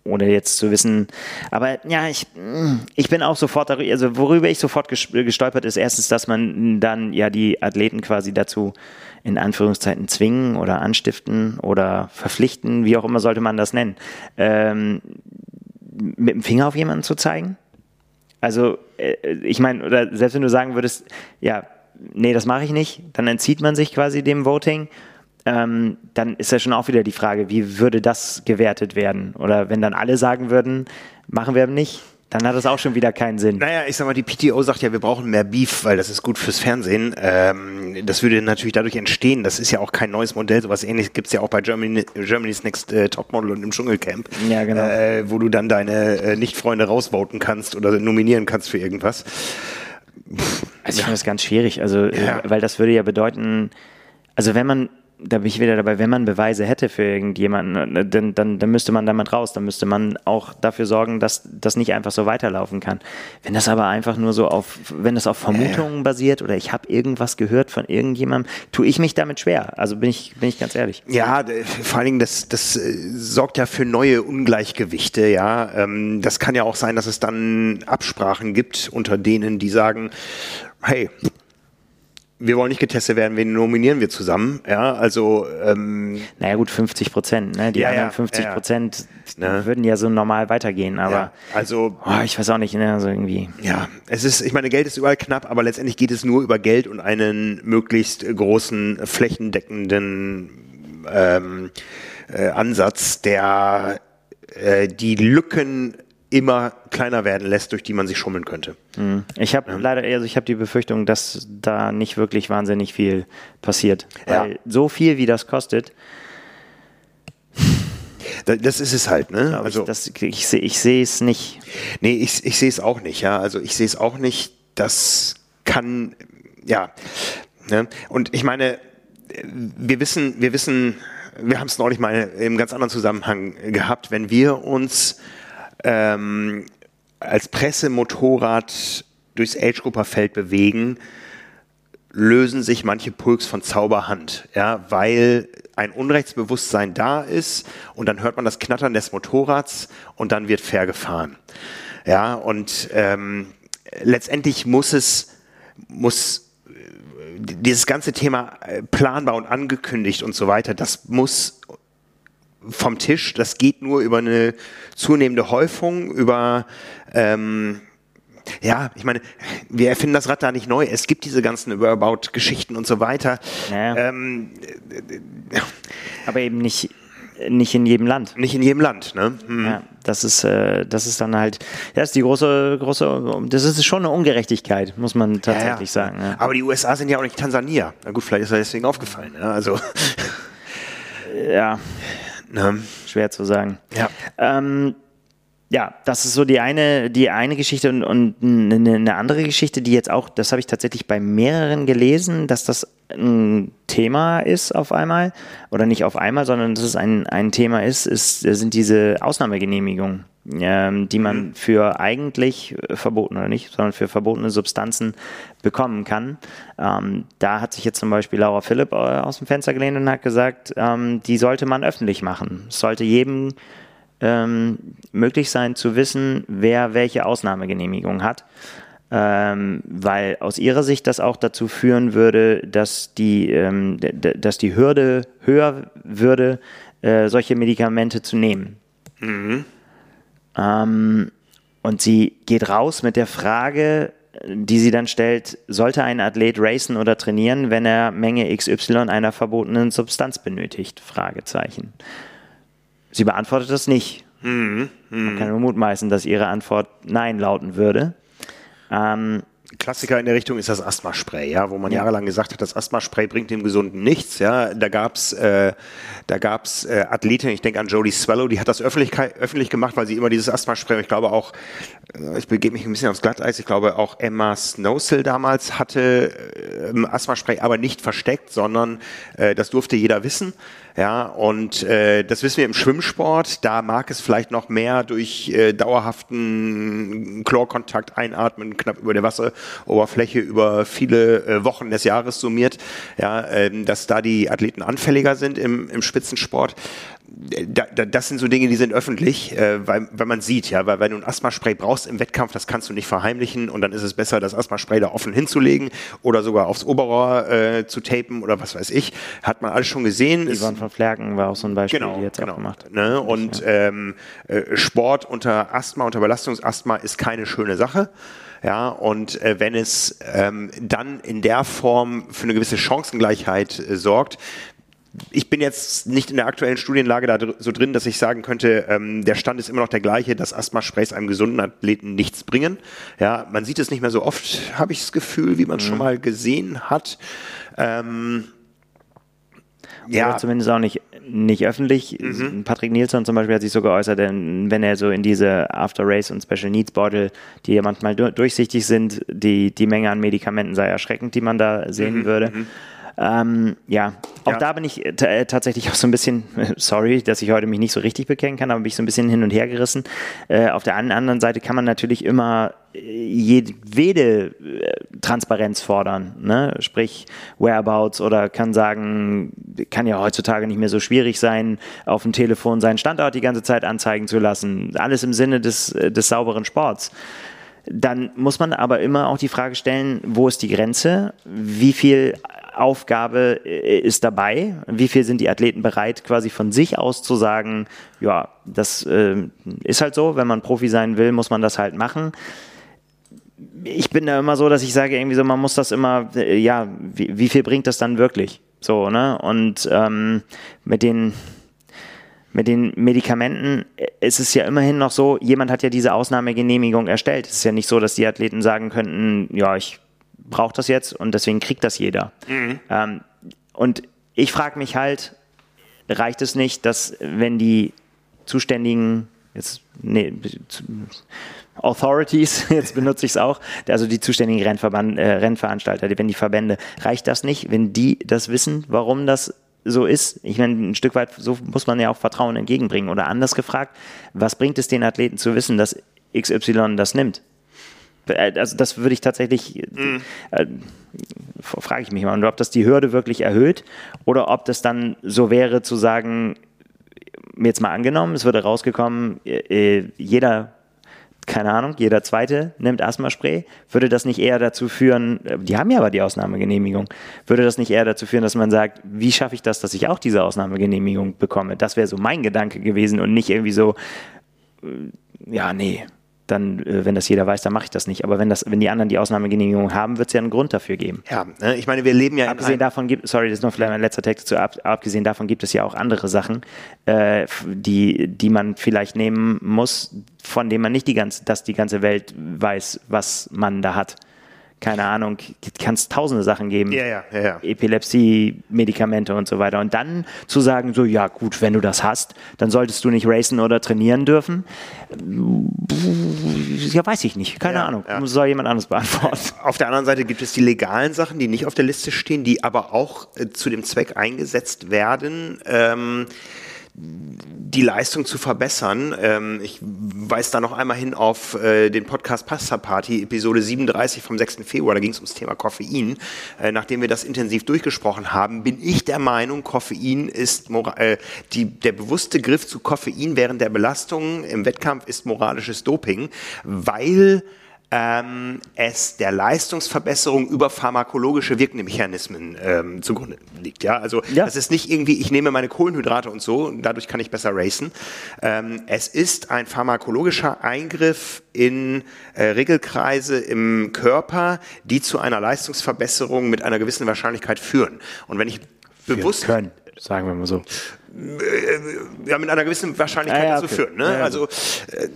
ohne jetzt zu wissen. Aber ja, ich, ich bin auch sofort darüber, also worüber ich sofort gestolpert ist, erstens, dass man dann ja die Athleten quasi dazu in Anführungszeiten zwingen oder anstiften oder verpflichten, wie auch immer sollte man das nennen, ähm, mit dem Finger auf jemanden zu zeigen. Also, äh, ich meine, oder selbst wenn du sagen würdest, ja, nee, das mache ich nicht, dann entzieht man sich quasi dem Voting ähm, dann ist ja schon auch wieder die Frage, wie würde das gewertet werden? Oder wenn dann alle sagen würden, machen wir nicht, dann hat das auch schon wieder keinen Sinn. Naja, ich sag mal, die PTO sagt ja, wir brauchen mehr Beef, weil das ist gut fürs Fernsehen. Ähm, das würde natürlich dadurch entstehen. Das ist ja auch kein neues Modell. Sowas ähnliches gibt's ja auch bei Germany, Germany's Next äh, Topmodel und im Dschungelcamp. Ja, genau. Äh, wo du dann deine äh, Nicht-Freunde rausvoten kannst oder nominieren kannst für irgendwas. also ich finde das ganz schwierig. Also, ja. weil das würde ja bedeuten, also wenn man da bin ich wieder dabei, wenn man Beweise hätte für irgendjemanden, äh, dann, dann, dann müsste man damit raus, dann müsste man auch dafür sorgen, dass das nicht einfach so weiterlaufen kann. Wenn das aber einfach nur so auf, wenn das auf Vermutungen basiert oder ich habe irgendwas gehört von irgendjemandem, tue ich mich damit schwer. Also bin ich, bin ich ganz ehrlich. Ja, vor allen Dingen, das, das äh, sorgt ja für neue Ungleichgewichte, ja. Ähm, das kann ja auch sein, dass es dann Absprachen gibt unter denen, die sagen, hey, wir wollen nicht getestet werden, wen nominieren wir zusammen? Ja, also. Ähm, naja, gut, 50 Prozent, ne? Die ja, anderen 50 Prozent ja. würden ja so normal weitergehen, aber. Ja, also. Oh, ich weiß auch nicht, ne? Also irgendwie. Ja, es ist, ich meine, Geld ist überall knapp, aber letztendlich geht es nur über Geld und einen möglichst großen, flächendeckenden ähm, äh, Ansatz, der äh, die Lücken immer kleiner werden lässt, durch die man sich schummeln könnte. Mhm. Ich habe ja. leider, also ich habe die Befürchtung, dass da nicht wirklich wahnsinnig viel passiert. Ja. Weil so viel, wie das kostet. Das ist es halt, ne? Also, ich, das, ich, ich sehe es nicht. Nee, ich, ich sehe es auch nicht, ja. Also ich sehe es auch nicht. Das kann, ja. Ne? Und ich meine, wir wissen, wir wissen, wir haben es neulich mal im ganz anderen Zusammenhang gehabt, wenn wir uns ähm, als Pressemotorrad durchs Age-Grupper-Feld bewegen, lösen sich manche Pulks von Zauberhand, ja, weil ein Unrechtsbewusstsein da ist und dann hört man das Knattern des Motorrads und dann wird fair gefahren. Ja, und ähm, letztendlich muss es, muss dieses ganze Thema äh, planbar und angekündigt und so weiter, das muss vom Tisch. Das geht nur über eine zunehmende Häufung, über ähm, Ja, ich meine, wir erfinden das Rad da nicht neu. Es gibt diese ganzen Überbaut-Geschichten und so weiter. Naja. Ähm, Aber eben nicht nicht in jedem Land. Nicht in jedem Land, ne? Hm. Ja, das ist, äh, das ist dann halt, das ist die große, große, das ist schon eine Ungerechtigkeit, muss man tatsächlich ja, ja. sagen. Aber die USA sind ja auch nicht Tansania. Na gut, vielleicht ist er deswegen aufgefallen. Ja, also. Ja. Ne? Schwer zu sagen. Ja. Ähm, ja, das ist so die eine, die eine Geschichte und, und eine, andere Geschichte, die jetzt auch, das habe ich tatsächlich bei mehreren gelesen, dass das ein Thema ist auf einmal oder nicht auf einmal, sondern dass es ein, ein Thema ist, ist sind diese Ausnahmegenehmigungen, ähm, die man mhm. für eigentlich verboten oder nicht, sondern für verbotene Substanzen bekommen kann. Ähm, da hat sich jetzt zum Beispiel Laura Philipp äh, aus dem Fenster gelehnt und hat gesagt, ähm, die sollte man öffentlich machen. Es sollte jedem ähm, möglich sein zu wissen, wer welche Ausnahmegenehmigung hat. Ähm, weil aus ihrer Sicht das auch dazu führen würde, dass die, ähm, dass die Hürde höher würde, äh, solche Medikamente zu nehmen. Mhm. Ähm, und sie geht raus mit der Frage, die sie dann stellt, sollte ein Athlet racen oder trainieren, wenn er Menge XY einer verbotenen Substanz benötigt? Fragezeichen. Sie beantwortet das nicht. Mhm. Mhm. Man kann nur mutmaßen, dass ihre Antwort Nein lauten würde. Ähm, Klassiker in der Richtung ist das Asthmaspray, ja, wo man ja. jahrelang gesagt hat, das Asthmaspray bringt dem Gesunden nichts. Ja, da gab's, äh, da gab's äh, Athleten, ich denke an Jodie Swallow, die hat das öffentlich, öffentlich gemacht, weil sie immer dieses Asthmaspray, ich glaube auch, äh, ich begebe mich ein bisschen aufs Glatteis, ich glaube auch Emma Snowsill damals hatte äh, Asthmaspray, aber nicht versteckt, sondern äh, das durfte jeder wissen. Ja, und äh, das wissen wir im Schwimmsport. Da mag es vielleicht noch mehr durch äh, dauerhaften Chlorkontakt einatmen, knapp über der Wasseroberfläche über viele äh, Wochen des Jahres summiert, ja, äh, dass da die Athleten anfälliger sind im, im Spitzensport da, da, das sind so Dinge, die sind öffentlich, äh, weil, weil man sieht, ja, weil wenn du ein Asthmaspray brauchst im Wettkampf, das kannst du nicht verheimlichen und dann ist es besser, das Asthmaspray da offen hinzulegen oder sogar aufs Oberrohr äh, zu tapen oder was weiß ich. Hat man alles schon gesehen. Ivan von Flerken war auch so ein Beispiel, genau, die jetzt genau, auch gemacht. Ne? Und ähm, äh, Sport unter Asthma, unter Belastungsasthma ist keine schöne Sache. Ja, und äh, wenn es ähm, dann in der Form für eine gewisse Chancengleichheit äh, sorgt, ich bin jetzt nicht in der aktuellen Studienlage da so drin, dass ich sagen könnte, ähm, der Stand ist immer noch der gleiche, dass Asthma-Sprays einem gesunden Athleten nichts bringen. Ja, man sieht es nicht mehr so oft, habe ich das Gefühl, wie man es mhm. schon mal gesehen hat. Ähm, ja. Oder zumindest auch nicht, nicht öffentlich. Mhm. Patrick Nielsen zum Beispiel hat sich so geäußert, denn wenn er so in diese After-Race und Special Needs Bottle, die ja manchmal durchsichtig sind, die, die Menge an Medikamenten sei erschreckend, die man da sehen mhm. würde. Mhm. Ähm, ja, auch ja. da bin ich äh, tatsächlich auch so ein bisschen, sorry, dass ich heute mich nicht so richtig bekennen kann, aber bin ich so ein bisschen hin und her gerissen. Äh, auf der anderen Seite kann man natürlich immer äh, jede äh, Transparenz fordern, ne? sprich Whereabouts oder kann sagen, kann ja heutzutage nicht mehr so schwierig sein, auf dem Telefon seinen Standort die ganze Zeit anzeigen zu lassen. Alles im Sinne des, des sauberen Sports. Dann muss man aber immer auch die Frage stellen, wo ist die Grenze? Wie viel Aufgabe äh, ist dabei? Wie viel sind die Athleten bereit, quasi von sich aus zu sagen, ja, das äh, ist halt so, wenn man Profi sein will, muss man das halt machen. Ich bin da immer so, dass ich sage, irgendwie so, man muss das immer, äh, ja, wie, wie, viel bringt das dann wirklich? So, ne? Und ähm, mit den mit den Medikamenten ist es ja immerhin noch so, jemand hat ja diese Ausnahmegenehmigung erstellt. Es ist ja nicht so, dass die Athleten sagen könnten, ja, ich braucht das jetzt und deswegen kriegt das jeder. Mhm. Ähm, und ich frage mich halt, reicht es nicht, dass wenn die zuständigen jetzt nee, Authorities, jetzt benutze ich es auch, also die zuständigen Rennverband, äh, Rennveranstalter, wenn die Verbände, reicht das nicht, wenn die das wissen, warum das so ist? Ich meine, ein Stück weit, so muss man ja auch Vertrauen entgegenbringen. Oder anders gefragt, was bringt es den Athleten zu wissen, dass XY das nimmt? Äh, also das würde ich tatsächlich, mhm. äh, frage ich mich mal, ob das die Hürde wirklich erhöht oder ob das dann so wäre zu sagen, jetzt mal angenommen, es würde rausgekommen, äh, jeder keine Ahnung, jeder zweite nimmt Asthmaspray, würde das nicht eher dazu führen, äh, die haben ja aber die Ausnahmegenehmigung, würde das nicht eher dazu führen, dass man sagt, wie schaffe ich das, dass ich auch diese Ausnahmegenehmigung bekomme? Das wäre so mein Gedanke gewesen und nicht irgendwie so, ja, nee, dann, äh, wenn das jeder weiß, dann mache ich das nicht. Aber wenn das, wenn die anderen die Ausnahmegenehmigung haben, wird es ja einen Grund dafür geben. Ja, ne, ich meine, wir leben ja abgesehen davon gibt, sorry, das ist noch vielleicht mein letzter Text dazu. Ab, abgesehen davon gibt es ja auch andere Sachen, äh, die, die man vielleicht nehmen muss, von denen man nicht die ganze, dass die ganze Welt weiß, was man da hat keine Ahnung, kann es tausende Sachen geben. Ja, ja, ja, ja. Epilepsie, Medikamente und so weiter. Und dann zu sagen, so, ja gut, wenn du das hast, dann solltest du nicht racen oder trainieren dürfen. Ja, weiß ich nicht. Keine ja, Ahnung. Ja. Soll jemand anderes beantworten. Auf der anderen Seite gibt es die legalen Sachen, die nicht auf der Liste stehen, die aber auch äh, zu dem Zweck eingesetzt werden. Ähm, die Leistung zu verbessern. Ähm, ich weise da noch einmal hin auf äh, den Podcast Pasta Party, Episode 37 vom 6. Februar, da ging es ums Thema Koffein. Äh, nachdem wir das intensiv durchgesprochen haben, bin ich der Meinung, Koffein ist, äh, die, der bewusste Griff zu Koffein während der Belastung im Wettkampf ist moralisches Doping, weil ähm, es der Leistungsverbesserung über pharmakologische Wirkmechanismen ähm, zugrunde liegt. Ja, also ja. das ist nicht irgendwie, ich nehme meine Kohlenhydrate und so, und dadurch kann ich besser racen. Ähm, es ist ein pharmakologischer Eingriff in äh, Regelkreise im Körper, die zu einer Leistungsverbesserung mit einer gewissen Wahrscheinlichkeit führen. Und wenn ich bewusst können, sagen wir mal so ja, mit einer gewissen Wahrscheinlichkeit ah, ja, dazu okay. führen. Ne? Ja, also äh,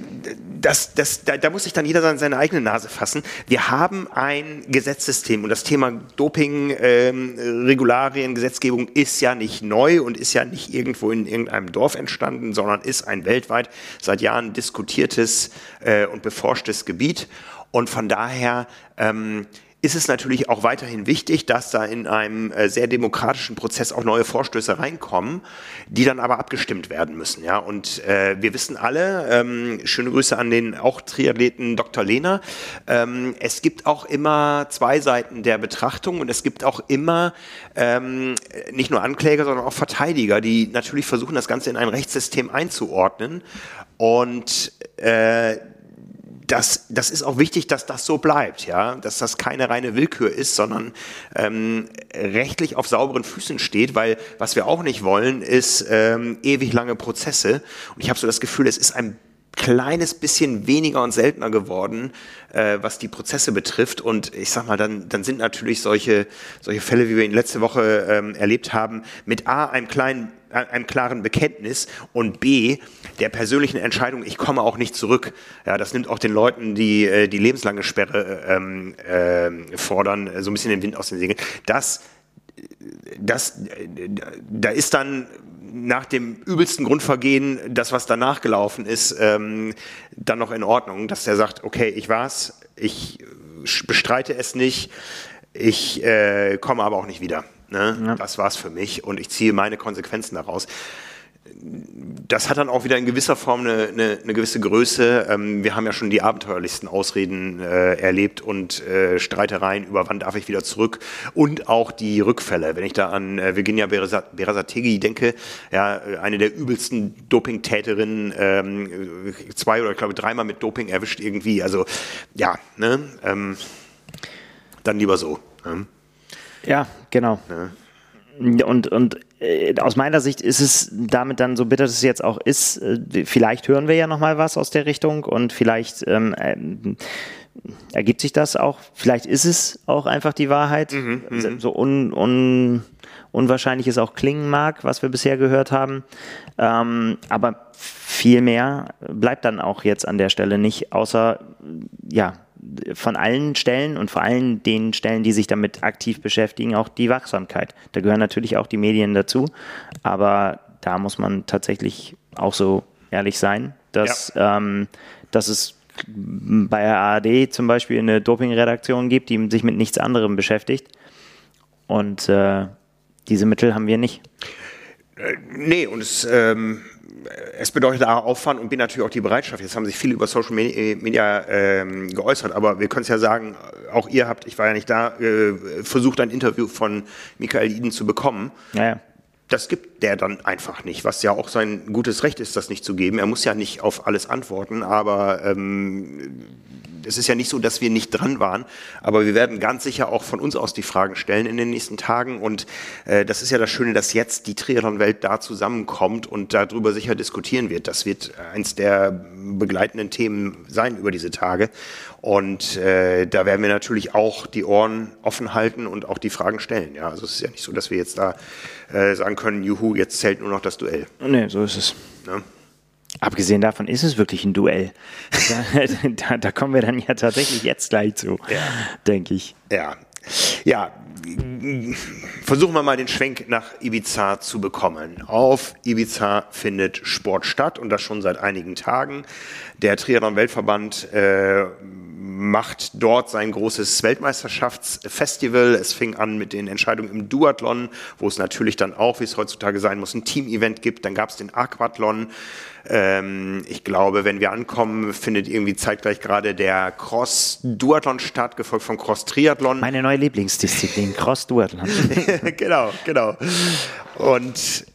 das, das, da, da muss sich dann jeder seine, seine eigene Nase fassen. Wir haben ein Gesetzessystem und das Thema Doping, ähm, Regularien, Gesetzgebung ist ja nicht neu und ist ja nicht irgendwo in irgendeinem Dorf entstanden, sondern ist ein weltweit seit Jahren diskutiertes äh, und beforschtes Gebiet. Und von daher ähm, ist es natürlich auch weiterhin wichtig, dass da in einem äh, sehr demokratischen Prozess auch neue Vorstöße reinkommen, die dann aber abgestimmt werden müssen. Ja, und äh, wir wissen alle, ähm, schöne Grüße an den auch Triathleten Dr. Lehner. Ähm, es gibt auch immer zwei Seiten der Betrachtung und es gibt auch immer ähm, nicht nur Ankläger, sondern auch Verteidiger, die natürlich versuchen, das Ganze in ein Rechtssystem einzuordnen. Und äh, das, das ist auch wichtig, dass das so bleibt, ja, dass das keine reine Willkür ist, sondern ähm, rechtlich auf sauberen Füßen steht, weil was wir auch nicht wollen, ist ähm, ewig lange Prozesse. Und ich habe so das Gefühl, es ist ein kleines bisschen weniger und seltener geworden, äh, was die Prozesse betrifft. Und ich sag mal, dann, dann sind natürlich solche, solche Fälle, wie wir ihn letzte Woche ähm, erlebt haben, mit A, einem kleinen einem klaren Bekenntnis und B, der persönlichen Entscheidung, ich komme auch nicht zurück. Ja, das nimmt auch den Leuten, die äh, die lebenslange Sperre ähm, äh, fordern, so ein bisschen den Wind aus den Segeln. Das, das, da ist dann nach dem übelsten Grundvergehen das, was danach gelaufen ist, ähm, dann noch in Ordnung, dass der sagt, okay, ich war's, ich bestreite es nicht, ich äh, komme aber auch nicht wieder. Ne? Ja. Das war's für mich und ich ziehe meine Konsequenzen daraus das hat dann auch wieder in gewisser Form eine, eine, eine gewisse Größe. Ähm, wir haben ja schon die abenteuerlichsten Ausreden äh, erlebt und äh, Streitereien über wann darf ich wieder zurück und auch die Rückfälle. Wenn ich da an äh, Virginia Berasategui denke, ja, eine der übelsten Dopingtäterinnen, ähm, zwei oder ich glaube dreimal mit Doping erwischt irgendwie. Also ja, ne, ähm, dann lieber so. Ne? Ja, genau. Ne? Und, und äh, aus meiner Sicht ist es damit dann, so bitter es jetzt auch ist, äh, vielleicht hören wir ja nochmal was aus der Richtung und vielleicht ähm, äh, ergibt sich das auch, vielleicht ist es auch einfach die Wahrheit, mhm, mhm. so un, un, unwahrscheinlich es auch klingen mag, was wir bisher gehört haben. Ähm, aber viel mehr bleibt dann auch jetzt an der Stelle nicht, außer ja, von allen Stellen und vor allem den Stellen, die sich damit aktiv beschäftigen, auch die Wachsamkeit. Da gehören natürlich auch die Medien dazu, aber da muss man tatsächlich auch so ehrlich sein, dass, ja. ähm, dass es bei der ARD zum Beispiel eine Dopingredaktion gibt, die sich mit nichts anderem beschäftigt. Und äh, diese Mittel haben wir nicht. Äh, nee, und es ähm, es bedeutet auch Aufwand und bin natürlich auch die Bereitschaft. Jetzt haben sich viele über Social Media ähm, geäußert, aber wir können es ja sagen, auch ihr habt, ich war ja nicht da, äh, versucht ein Interview von Michael Iden zu bekommen. Ja, ja. Das gibt der dann einfach nicht, was ja auch sein gutes Recht ist, das nicht zu geben. Er muss ja nicht auf alles antworten, aber ähm, es ist ja nicht so, dass wir nicht dran waren, aber wir werden ganz sicher auch von uns aus die Fragen stellen in den nächsten Tagen. Und äh, das ist ja das Schöne, dass jetzt die Triathlon-Welt da zusammenkommt und darüber sicher diskutieren wird. Das wird eins der begleitenden Themen sein über diese Tage. Und äh, da werden wir natürlich auch die Ohren offen halten und auch die Fragen stellen. Ja, also es ist ja nicht so, dass wir jetzt da äh, sagen können, juhu, jetzt zählt nur noch das Duell. Nee, so ist es. Ne? Abgesehen davon ist es wirklich ein Duell. Da, da, da, kommen wir dann ja tatsächlich jetzt gleich zu, ja. denke ich. Ja. Ja, versuchen wir mal den Schwenk nach Ibiza zu bekommen. Auf Ibiza findet Sport statt und das schon seit einigen Tagen. Der Triathlon-Weltverband äh, macht dort sein großes Weltmeisterschaftsfestival. Es fing an mit den Entscheidungen im Duathlon, wo es natürlich dann auch, wie es heutzutage sein muss, ein Team-Event gibt. Dann gab es den Aquathlon. Ähm, ich glaube, wenn wir ankommen, findet irgendwie zeitgleich gerade der Cross-Duathlon statt, gefolgt vom Cross-Triathlon. Meine neue Lieblingsdisziplin, Cross-Duathlon. genau, genau. Und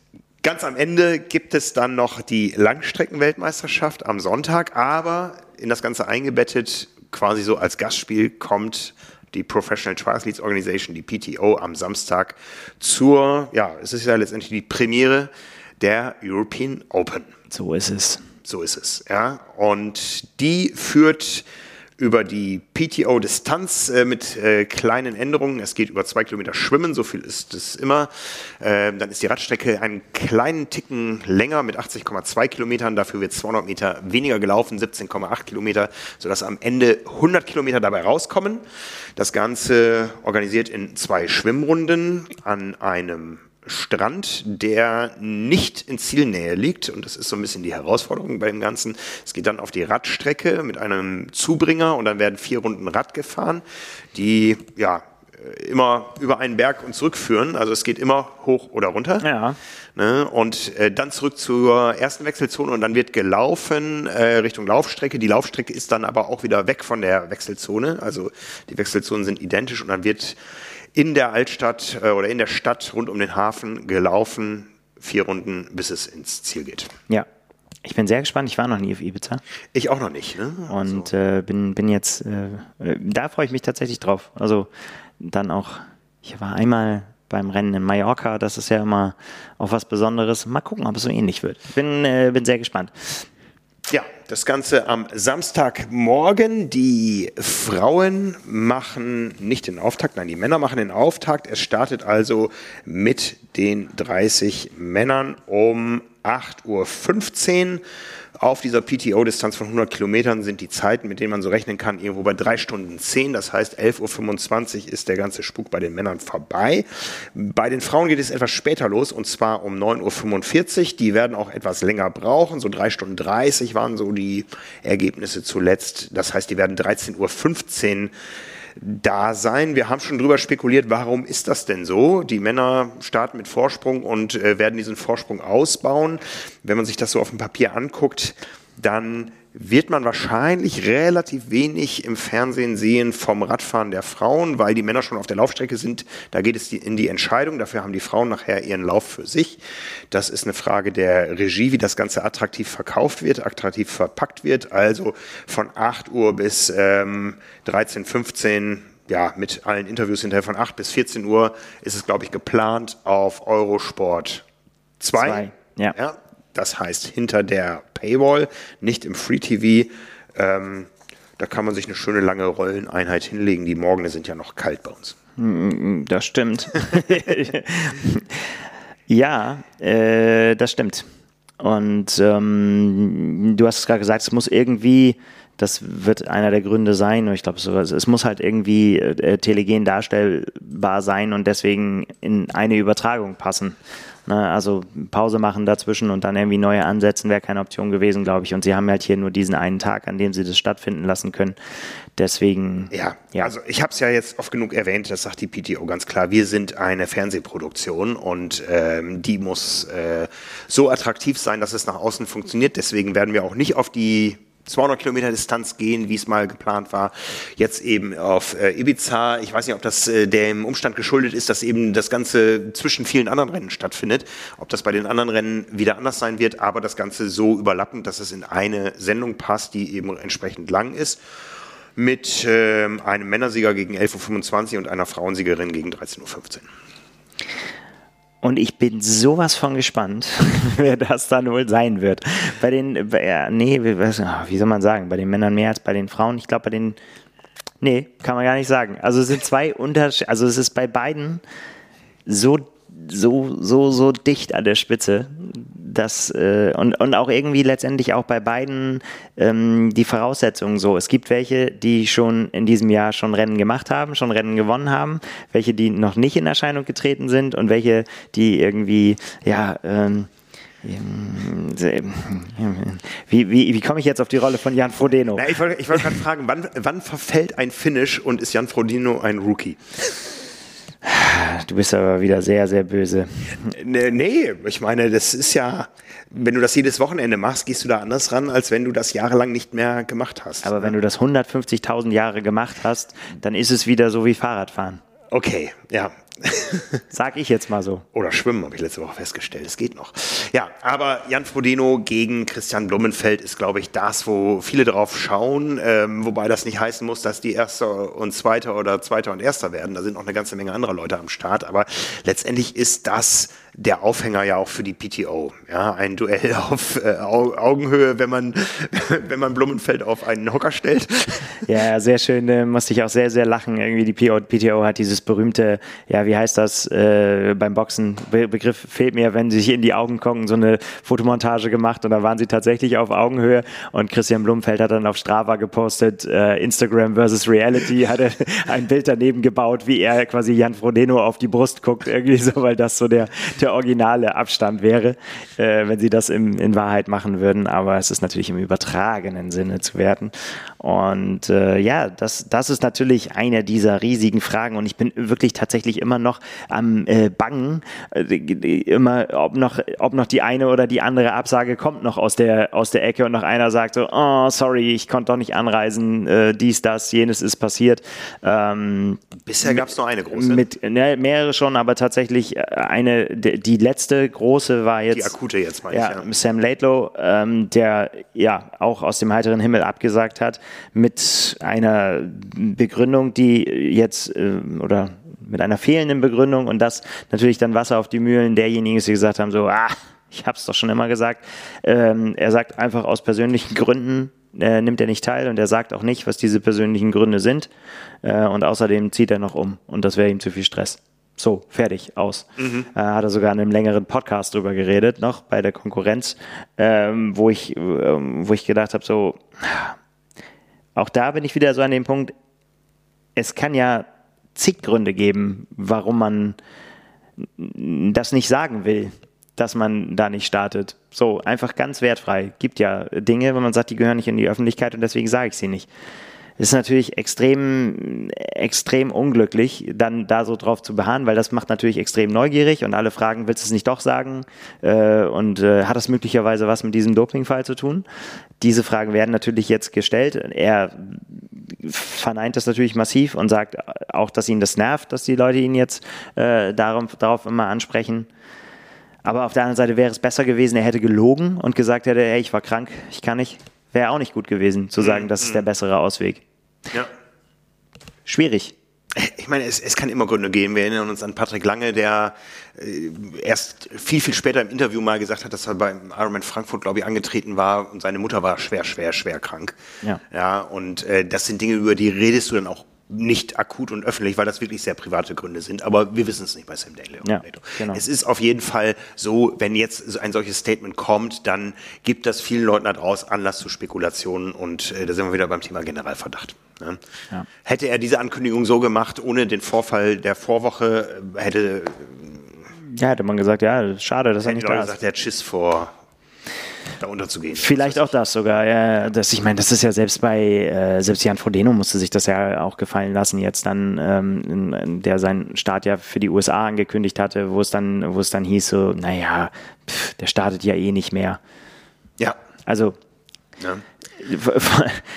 Ganz am Ende gibt es dann noch die Langstreckenweltmeisterschaft am Sonntag, aber in das Ganze eingebettet quasi so als Gastspiel kommt die Professional Triathletes Organization, die PTO, am Samstag zur, ja, es ist ja letztendlich die Premiere der European Open. So ist es. So ist es, ja. Und die führt über die PTO-Distanz äh, mit äh, kleinen Änderungen. Es geht über zwei Kilometer Schwimmen, so viel ist es immer. Äh, dann ist die Radstrecke einen kleinen Ticken länger mit 80,2 Kilometern. Dafür wird 200 Meter weniger gelaufen, 17,8 Kilometer, sodass am Ende 100 Kilometer dabei rauskommen. Das Ganze organisiert in zwei Schwimmrunden an einem Strand, der nicht in Zielnähe liegt. Und das ist so ein bisschen die Herausforderung bei dem Ganzen. Es geht dann auf die Radstrecke mit einem Zubringer und dann werden vier Runden Rad gefahren, die ja immer über einen Berg und zurückführen. Also es geht immer hoch oder runter. Ja. Ne? Und äh, dann zurück zur ersten Wechselzone und dann wird gelaufen äh, Richtung Laufstrecke. Die Laufstrecke ist dann aber auch wieder weg von der Wechselzone. Also die Wechselzonen sind identisch und dann wird in der Altstadt äh, oder in der Stadt rund um den Hafen gelaufen, vier Runden, bis es ins Ziel geht. Ja. Ich bin sehr gespannt. Ich war noch nie auf Ibiza. Ich auch noch nicht. Ne? Und also. äh, bin, bin jetzt, äh, da freue ich mich tatsächlich drauf. Also dann auch, ich war einmal beim Rennen in Mallorca. Das ist ja immer auch was Besonderes. Mal gucken, ob es so ähnlich wird. Bin, äh, bin sehr gespannt. Ja, das Ganze am Samstagmorgen. Die Frauen machen nicht den Auftakt, nein, die Männer machen den Auftakt. Es startet also mit den 30 Männern um 8.15 Uhr. Auf dieser PTO-Distanz von 100 Kilometern sind die Zeiten, mit denen man so rechnen kann, irgendwo bei 3 Stunden 10. Das heißt, 11.25 Uhr ist der ganze Spuk bei den Männern vorbei. Bei den Frauen geht es etwas später los und zwar um 9.45 Uhr. Die werden auch etwas länger brauchen. So 3 Stunden 30 waren so die Ergebnisse zuletzt. Das heißt, die werden 13.15 Uhr da sein. Wir haben schon drüber spekuliert, warum ist das denn so? Die Männer starten mit Vorsprung und äh, werden diesen Vorsprung ausbauen. Wenn man sich das so auf dem Papier anguckt, dann wird man wahrscheinlich relativ wenig im Fernsehen sehen vom Radfahren der Frauen, weil die Männer schon auf der Laufstrecke sind. Da geht es in die Entscheidung. Dafür haben die Frauen nachher ihren Lauf für sich. Das ist eine Frage der Regie, wie das Ganze attraktiv verkauft wird, attraktiv verpackt wird. Also von 8 Uhr bis ähm, 13, 15 ja, mit allen Interviews hinterher von 8 bis 14 Uhr ist es, glaube ich, geplant auf Eurosport 2. Ja. ja. Das heißt, hinter der Paywall, nicht im Free TV. Ähm, da kann man sich eine schöne lange Rolleneinheit hinlegen. Die Morgen sind ja noch kalt bei uns. Mm, das stimmt. ja, äh, das stimmt. Und ähm, du hast es gerade gesagt, es muss irgendwie, das wird einer der Gründe sein, ich glaube es muss halt irgendwie äh, telegen darstellbar sein und deswegen in eine Übertragung passen. Ne, also Pause machen dazwischen und dann irgendwie neue ansetzen, wäre keine Option gewesen, glaube ich. Und sie haben halt hier nur diesen einen Tag, an dem sie das stattfinden lassen können. Deswegen. Ja, ja. also ich habe es ja jetzt oft genug erwähnt, das sagt die PTO ganz klar. Wir sind eine Fernsehproduktion und ähm, die muss äh, so attraktiv sein, dass es nach außen funktioniert. Deswegen werden wir auch nicht auf die 200 Kilometer Distanz gehen, wie es mal geplant war. Jetzt eben auf äh, Ibiza. Ich weiß nicht, ob das äh, dem Umstand geschuldet ist, dass eben das Ganze zwischen vielen anderen Rennen stattfindet. Ob das bei den anderen Rennen wieder anders sein wird, aber das Ganze so überlappend, dass es in eine Sendung passt, die eben entsprechend lang ist. mit äh, einem Männersieger gegen 11.25 Uhr und einer Frauensiegerin gegen 13.15 Uhr. Und ich bin sowas von gespannt, wer das dann wohl sein wird. Bei den, bei, nee, wie soll man sagen, bei den Männern mehr als bei den Frauen. Ich glaube, bei den, nee, kann man gar nicht sagen. Also es sind zwei Unterschiede, also es ist bei beiden so so, so, so dicht an der Spitze. Das, äh, und, und auch irgendwie letztendlich auch bei beiden ähm, die Voraussetzungen so. Es gibt welche, die schon in diesem Jahr schon Rennen gemacht haben, schon Rennen gewonnen haben, welche, die noch nicht in Erscheinung getreten sind und welche, die irgendwie, ja, ähm, wie, wie, wie komme ich jetzt auf die Rolle von Jan Frodeno? Na, ich wollte wollt gerade fragen, wann, wann verfällt ein Finish und ist Jan Frodeno ein Rookie? Du bist aber wieder sehr, sehr böse. Nee, ich meine, das ist ja, wenn du das jedes Wochenende machst, gehst du da anders ran, als wenn du das jahrelang nicht mehr gemacht hast. Aber wenn du das 150.000 Jahre gemacht hast, dann ist es wieder so wie Fahrradfahren. Okay, ja. Sag ich jetzt mal so. Oder Schwimmen, habe ich letzte Woche festgestellt. Es geht noch. Ja, aber Jan Frodeno gegen Christian Blumenfeld ist, glaube ich, das, wo viele drauf schauen. Ähm, wobei das nicht heißen muss, dass die Erster und Zweiter oder Zweiter und Erster werden. Da sind noch eine ganze Menge anderer Leute am Start. Aber letztendlich ist das der Aufhänger ja auch für die PTO. Ja, ein Duell auf äh, Augenhöhe, wenn man, wenn man Blumenfeld auf einen Hocker stellt. Ja, sehr schön. Äh, musste ich auch sehr, sehr lachen. Irgendwie die PTO hat dieses berühmte, ja, wie heißt das äh, beim Boxen? Be Begriff fehlt mir, wenn sie sich in die Augen gucken, so eine Fotomontage gemacht und da waren sie tatsächlich auf Augenhöhe und Christian Blumenfeld hat dann auf Strava gepostet, äh, Instagram versus Reality, hat er ein Bild daneben gebaut, wie er quasi Jan Frodeno auf die Brust guckt, irgendwie so, weil das so der, der originale Abstand wäre, äh, wenn sie das im, in Wahrheit machen würden, aber es ist natürlich im übertragenen Sinne zu werten. Und äh, ja, das, das ist natürlich eine dieser riesigen Fragen und ich bin wirklich tatsächlich immer noch am äh, Bangen, äh, immer, ob noch, ob noch die eine oder die andere Absage kommt noch aus der, aus der Ecke und noch einer sagt so, oh, sorry, ich konnte doch nicht anreisen, äh, dies, das, jenes ist passiert. Ähm, Bisher gab es nur eine große. Mit, ne, mehrere schon, aber tatsächlich äh, eine, die letzte große war jetzt. Die akute jetzt, meine ja, ich, ja. Sam Laidlow, ähm, der ja auch aus dem heiteren Himmel abgesagt hat mit einer Begründung, die jetzt äh, oder mit einer fehlenden Begründung und das natürlich dann Wasser auf die Mühlen derjenigen ist, die gesagt haben, so, ah, ich habe es doch schon immer gesagt. Ähm, er sagt einfach aus persönlichen Gründen äh, nimmt er nicht teil und er sagt auch nicht, was diese persönlichen Gründe sind. Äh, und außerdem zieht er noch um und das wäre ihm zu viel Stress. So, fertig, aus. Mhm. Äh, hat er sogar in einem längeren Podcast drüber geredet, noch bei der Konkurrenz, ähm, wo, ich, ähm, wo ich gedacht habe, so, auch da bin ich wieder so an dem Punkt, es kann ja zig Gründe geben, warum man das nicht sagen will, dass man da nicht startet. So, einfach ganz wertfrei. Gibt ja Dinge, wenn man sagt, die gehören nicht in die Öffentlichkeit und deswegen sage ich sie nicht. Es ist natürlich extrem, extrem unglücklich, dann da so drauf zu beharren, weil das macht natürlich extrem neugierig und alle fragen, willst du es nicht doch sagen? Äh, und äh, hat das möglicherweise was mit diesem Dopingfall zu tun? Diese Fragen werden natürlich jetzt gestellt. Er verneint das natürlich massiv und sagt auch, dass ihn das nervt, dass die Leute ihn jetzt äh, darauf, darauf immer ansprechen. Aber auf der anderen Seite wäre es besser gewesen, er hätte gelogen und gesagt hätte, hey, ich war krank, ich kann nicht. Wäre auch nicht gut gewesen, zu sagen, das ist der bessere Ausweg. Ja. Schwierig. Ich meine, es, es kann immer Gründe geben. Wir erinnern uns an Patrick Lange, der äh, erst viel, viel später im Interview mal gesagt hat, dass er beim Ironman Frankfurt, glaube ich, angetreten war und seine Mutter war schwer, schwer, schwer krank. Ja. Ja, und äh, das sind Dinge, über die redest du dann auch nicht akut und öffentlich, weil das wirklich sehr private Gründe sind. Aber wir wissen es nicht bei Sam Daly. Ja, genau. Es ist auf jeden Fall so, wenn jetzt ein solches Statement kommt, dann gibt das vielen Leuten da draußen Anlass zu Spekulationen und äh, da sind wir wieder beim Thema Generalverdacht. Ne? Ja. Hätte er diese Ankündigung so gemacht, ohne den Vorfall der Vorwoche, äh, hätte ja, hätte man gesagt, ja, schade, dass er nicht da ist. gesagt, der hat Schiss vor da unterzugehen. Vielleicht auch das sogar. Ja, das, ich meine, das ist ja selbst bei, äh, selbst Jan Frodeno musste sich das ja auch gefallen lassen, jetzt dann, ähm, in, der seinen Start ja für die USA angekündigt hatte, wo es dann, wo es dann hieß so, naja, pff, der startet ja eh nicht mehr. Ja. Also, ja.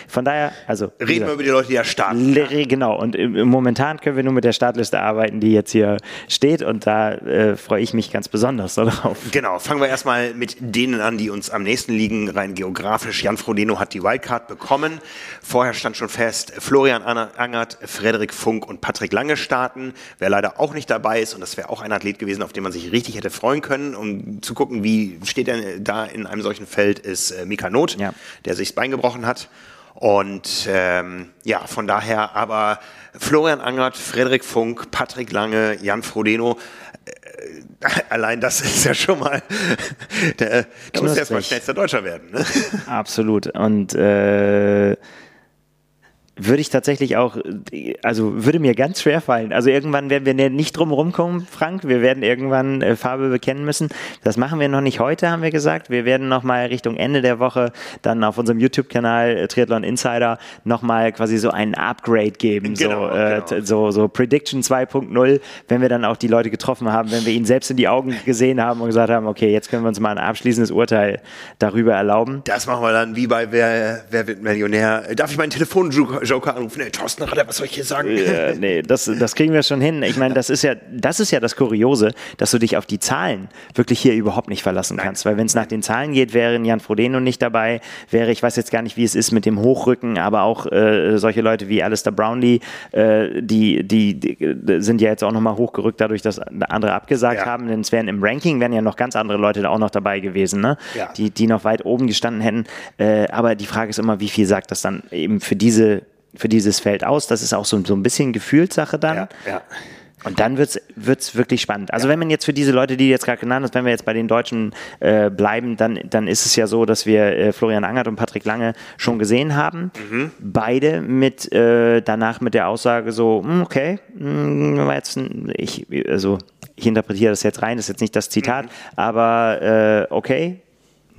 Von daher, also. Reden wir über die Leute, die da starten. Genau, und momentan können wir nur mit der Startliste arbeiten, die jetzt hier steht und da äh, freue ich mich ganz besonders darauf. Genau, fangen wir erstmal mit denen an, die uns am nächsten liegen, rein geografisch. Jan Frodeno hat die Wildcard bekommen. Vorher stand schon fest, Florian Angert, Frederik Funk und Patrick Lange starten. Wer leider auch nicht dabei ist, und das wäre auch ein Athlet gewesen, auf den man sich richtig hätte freuen können, um zu gucken, wie steht er da in einem solchen Feld, ist äh, Mika Not, ja. der sich das Bein gebrochen hat. Und ähm, ja, von daher aber Florian Angert, Frederik Funk, Patrick Lange, Jan Frodeno, äh, allein das ist ja schon mal, der, der muss erstmal schnellster Deutscher werden. Ne? Absolut. Und äh, würde ich tatsächlich auch, also würde mir ganz schwer fallen. Also irgendwann werden wir nicht drum rumkommen, Frank. Wir werden irgendwann äh, Farbe bekennen müssen. Das machen wir noch nicht heute, haben wir gesagt. Wir werden nochmal Richtung Ende der Woche dann auf unserem YouTube-Kanal äh, Triathlon Insider nochmal quasi so ein Upgrade geben. Genau, so, äh, genau. so, so Prediction 2.0, wenn wir dann auch die Leute getroffen haben, wenn wir ihnen selbst in die Augen gesehen haben und gesagt haben, okay, jetzt können wir uns mal ein abschließendes Urteil darüber erlauben. Das machen wir dann wie bei Wer, Wer wird Millionär. Darf ich meinen Telefon Joker anrufen, hey, Thorsten Rader, was soll ich hier sagen? Ja, nee, das, das kriegen wir schon hin. Ich meine, das ist ja, das ist ja das Kuriose, dass du dich auf die Zahlen wirklich hier überhaupt nicht verlassen Nein. kannst. Weil wenn es nach den Zahlen geht, wäre Jan Frodeno nicht dabei, wäre, ich weiß jetzt gar nicht, wie es ist mit dem Hochrücken, aber auch äh, solche Leute wie Alistair Brownlee, äh, die, die, die, sind ja jetzt auch nochmal hochgerückt, dadurch, dass andere abgesagt ja. haben. Denn es wären im Ranking wären ja noch ganz andere Leute da auch noch dabei gewesen, ne? Ja. die, die noch weit oben gestanden hätten. Äh, aber die Frage ist immer, wie viel sagt das dann eben für diese für dieses Feld aus. Das ist auch so, so ein bisschen Gefühlssache dann. Ja, ja. Und dann wird es wirklich spannend. Also ja. wenn man jetzt für diese Leute, die jetzt gerade genannt hast, wenn wir jetzt bei den Deutschen äh, bleiben, dann, dann ist es ja so, dass wir äh, Florian Angert und Patrick Lange schon gesehen haben. Mhm. Beide mit äh, danach mit der Aussage so, hm, okay, mh, hm, jetzt, ich, also ich interpretiere das jetzt rein, das ist jetzt nicht das Zitat, mhm. aber äh, okay,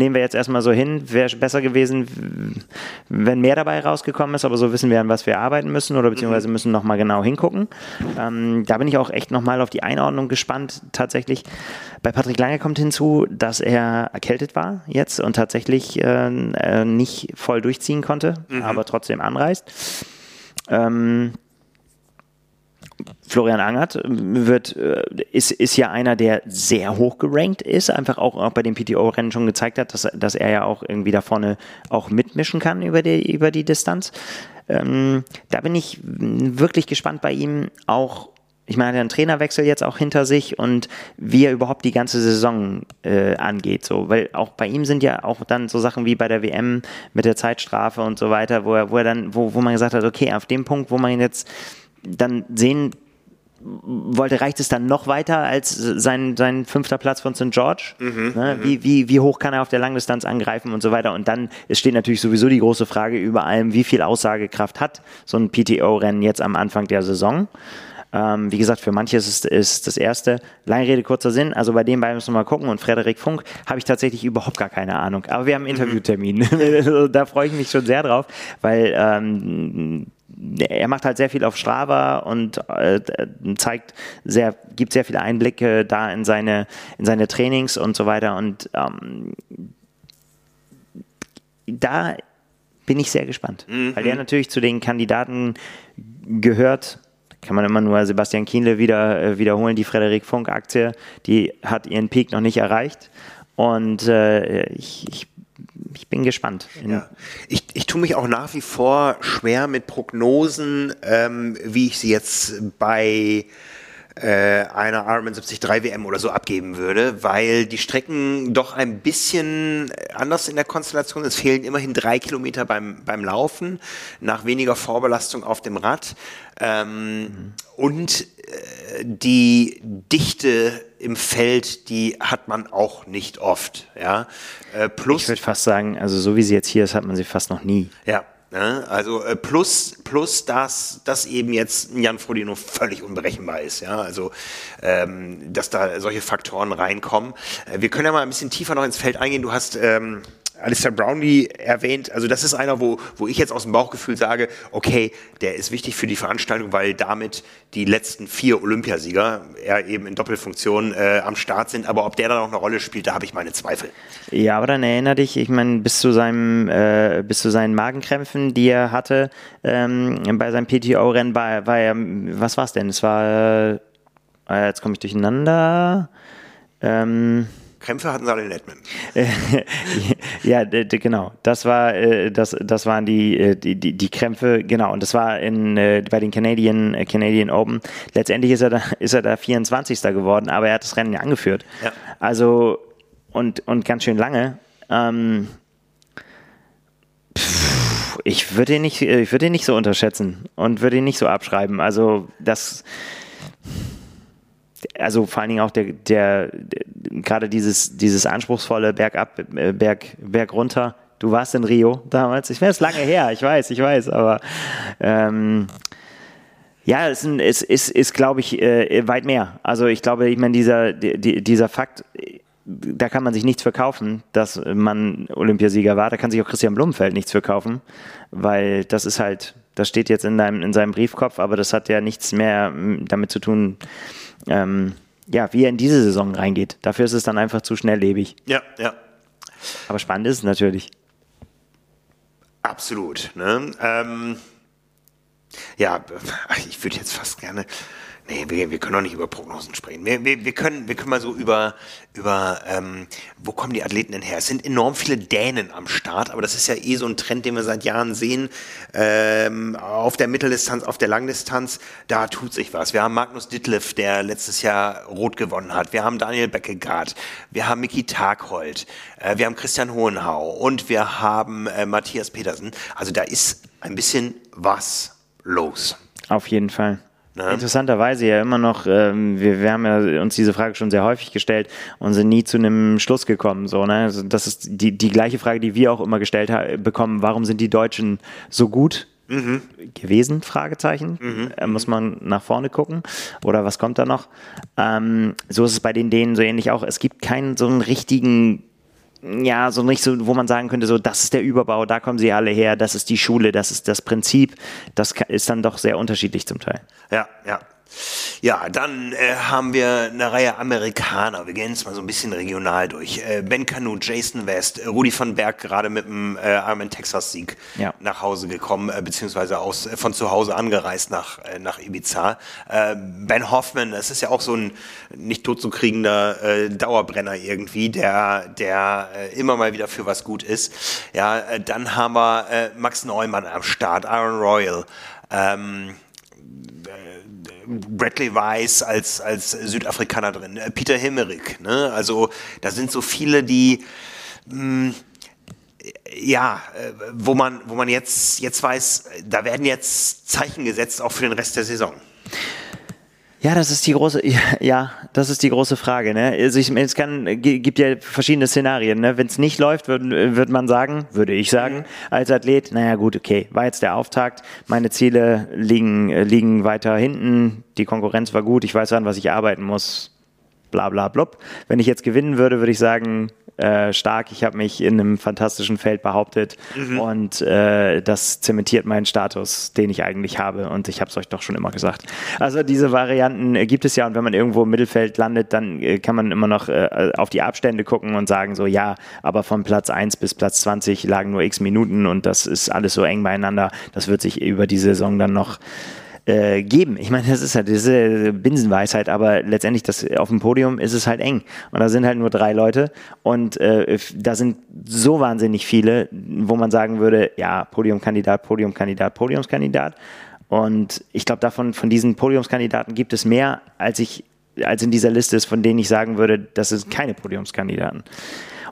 nehmen wir jetzt erstmal so hin. Wäre besser gewesen, wenn mehr dabei rausgekommen ist, aber so wissen wir, an was wir arbeiten müssen oder beziehungsweise mhm. müssen nochmal genau hingucken. Ähm, da bin ich auch echt nochmal auf die Einordnung gespannt, tatsächlich. Bei Patrick Lange kommt hinzu, dass er erkältet war jetzt und tatsächlich äh, äh nicht voll durchziehen konnte, mhm. aber trotzdem anreist. Ähm, Florian Angert wird, äh, ist, ist ja einer, der sehr hoch gerankt ist, einfach auch, auch bei den PTO-Rennen schon gezeigt hat, dass, dass er ja auch irgendwie da vorne auch mitmischen kann über die, über die Distanz. Ähm, da bin ich wirklich gespannt bei ihm auch. Ich meine, er hat einen Trainerwechsel jetzt auch hinter sich und wie er überhaupt die ganze Saison äh, angeht. So, weil auch bei ihm sind ja auch dann so Sachen wie bei der WM mit der Zeitstrafe und so weiter, wo er, wo er dann, wo, wo man gesagt hat, okay, auf dem Punkt, wo man jetzt dann sehen wollte, reicht es dann noch weiter als sein, sein fünfter Platz von St. George? Mhm, ne? Mhm. wie, wie, wie hoch kann er auf der Langdistanz angreifen und so weiter? Und dann es steht natürlich sowieso die große Frage über allem, wie viel Aussagekraft hat so ein PTO-Rennen jetzt am Anfang der Saison? Ähm, wie gesagt, für manche ist es ist das erste. Lange Rede, kurzer Sinn. Also bei den beiden müssen wir mal gucken. Und Frederik Funk habe ich tatsächlich überhaupt gar keine Ahnung. Aber wir haben einen mhm. Interviewtermin. da freue ich mich schon sehr drauf, weil ähm, er macht halt sehr viel auf Strava und äh, zeigt sehr, gibt sehr viele Einblicke da in seine, in seine Trainings und so weiter. Und ähm, da bin ich sehr gespannt, mhm. weil der natürlich zu den Kandidaten gehört. Kann man immer nur Sebastian Kienle wieder äh, wiederholen. Die Frederik Funk Aktie, die hat ihren Peak noch nicht erreicht. Und äh, ich, ich ich bin gespannt. Ja. Ich, ich tue mich auch nach wie vor schwer mit Prognosen, ähm, wie ich sie jetzt bei äh, einer Ironman 73 WM oder so abgeben würde, weil die Strecken doch ein bisschen anders in der Konstellation. Es fehlen immerhin drei Kilometer beim, beim Laufen, nach weniger Vorbelastung auf dem Rad. Ähm, mhm. Und äh, die Dichte im Feld, die hat man auch nicht oft. Ja? Äh, plus, ich würde fast sagen, also so wie sie jetzt hier ist, hat man sie fast noch nie. Ja, Ne? Also äh, plus, plus dass, dass eben jetzt Jan Frodeno völlig unberechenbar ist. Ja? Also ähm, dass da solche Faktoren reinkommen. Äh, wir können ja mal ein bisschen tiefer noch ins Feld eingehen. Du hast ähm, Alistair Brownlee erwähnt. Also das ist einer, wo, wo ich jetzt aus dem Bauchgefühl sage, okay, der ist wichtig für die Veranstaltung, weil damit die letzten vier Olympiasieger, er eben in Doppelfunktion äh, am Start sind. Aber ob der da noch eine Rolle spielt, da habe ich meine Zweifel. Ja, aber dann erinnere dich, ich meine, bis zu seinem, äh, bis zu seinen Magenkrämpfen, die er hatte ähm, bei seinem PTO-Rennen, war, war er, was war es denn? Es war, äh, jetzt komme ich durcheinander. Ähm, Krämpfe hatten sie alle in Edmund. ja, genau. Das war, äh, das, das waren die, äh, die, die, Krämpfe, genau. Und das war in, äh, bei den Canadian, Canadian Open. Letztendlich ist er da, ist er da 24. geworden, aber er hat das Rennen ja angeführt. Ja. Also, und, und ganz schön lange. Ähm, ich würde ihn nicht, ich würde ihn nicht so unterschätzen und würde ihn nicht so abschreiben. Also, das, also vor allen Dingen auch der, der, der gerade dieses, dieses anspruchsvolle Bergab, äh, Berg, Berg runter. Du warst in Rio damals. Ich wäre es lange her, ich weiß, ich weiß, aber ähm, ja, es ist, ist, ist, ist glaube ich, äh, weit mehr. Also ich glaube, ich meine, dieser, die, dieser Fakt, da kann man sich nichts verkaufen, dass man Olympiasieger war. Da kann sich auch Christian Blumenfeld nichts verkaufen, weil das ist halt, das steht jetzt in, deinem, in seinem Briefkopf, aber das hat ja nichts mehr damit zu tun, ähm, ja, wie er in diese Saison reingeht. Dafür ist es dann einfach zu schnelllebig. Ja, ja. Aber spannend ist es natürlich. Absolut. Ne? Ähm, ja, ich würde jetzt fast gerne Nee, wir, wir können doch nicht über Prognosen sprechen. Wir, wir, wir, können, wir können mal so über, über ähm, wo kommen die Athleten denn her? Es sind enorm viele Dänen am Start, aber das ist ja eh so ein Trend, den wir seit Jahren sehen. Ähm, auf der Mitteldistanz, auf der Langdistanz, da tut sich was. Wir haben Magnus Ditlev, der letztes Jahr Rot gewonnen hat. Wir haben Daniel Beckegaard. Wir haben Miki Taghold. Äh, wir haben Christian Hohenhau. Und wir haben äh, Matthias Petersen. Also da ist ein bisschen was los. Auf jeden Fall. Ne? Interessanterweise ja immer noch, ähm, wir, wir haben ja uns diese Frage schon sehr häufig gestellt und sind nie zu einem Schluss gekommen. So, ne? Also das ist die, die gleiche Frage, die wir auch immer gestellt bekommen, warum sind die Deutschen so gut mhm. gewesen? Fragezeichen. Mhm. Äh, muss man nach vorne gucken. Oder was kommt da noch? Ähm, so ist es bei den Dänen so ähnlich auch. Es gibt keinen so einen richtigen ja, so nicht so, wo man sagen könnte, so, das ist der Überbau, da kommen sie alle her, das ist die Schule, das ist das Prinzip. Das ist dann doch sehr unterschiedlich zum Teil. Ja, ja. Ja, dann äh, haben wir eine Reihe Amerikaner. Wir gehen jetzt mal so ein bisschen regional durch. Äh, ben Canute, Jason West, Rudi von Berg gerade mit dem äh, Ironman Texas Sieg ja. nach Hause gekommen, äh, beziehungsweise aus, äh, von zu Hause angereist nach, äh, nach Ibiza. Äh, ben Hoffman, das ist ja auch so ein nicht totzukriegender Dauerbrenner irgendwie, der, der immer mal wieder für was gut ist. Ja, dann haben wir Max Neumann am Start, Iron Royal. Ähm, Bradley Weiss als, als Südafrikaner drin, äh, Peter Himmerich. Ne? Also da sind so viele, die mh, hm, ja, äh, wo man, wo man jetzt, jetzt weiß, da werden jetzt Zeichen gesetzt, auch für den Rest der Saison. Ja, das ist die große, ja, das ist die große Frage. Ne? Also ich, es kann, gibt ja verschiedene Szenarien. Ne? Wenn es nicht läuft, würde würd man sagen, würde ich sagen, mhm. als Athlet, naja gut, okay, war jetzt der Auftakt, meine Ziele liegen, liegen weiter hinten, die Konkurrenz war gut, ich weiß an, was ich arbeiten muss, bla bla blub. Wenn ich jetzt gewinnen würde, würde ich sagen, äh, stark. Ich habe mich in einem fantastischen Feld behauptet mhm. und äh, das zementiert meinen Status, den ich eigentlich habe. Und ich habe es euch doch schon immer gesagt. Also diese Varianten gibt es ja und wenn man irgendwo im Mittelfeld landet, dann äh, kann man immer noch äh, auf die Abstände gucken und sagen so, ja, aber von Platz 1 bis Platz 20 lagen nur x Minuten und das ist alles so eng beieinander. Das wird sich über die Saison dann noch äh, geben. Ich meine, das ist halt diese Binsenweisheit, aber letztendlich das, auf dem Podium ist es halt eng. Und da sind halt nur drei Leute und äh, da sind so wahnsinnig viele, wo man sagen würde, ja, Podiumkandidat, Podiumkandidat, Podiumskandidat. Und ich glaube, davon, von diesen Podiumskandidaten gibt es mehr, als ich, als in dieser Liste ist, von denen ich sagen würde, das sind keine Podiumskandidaten.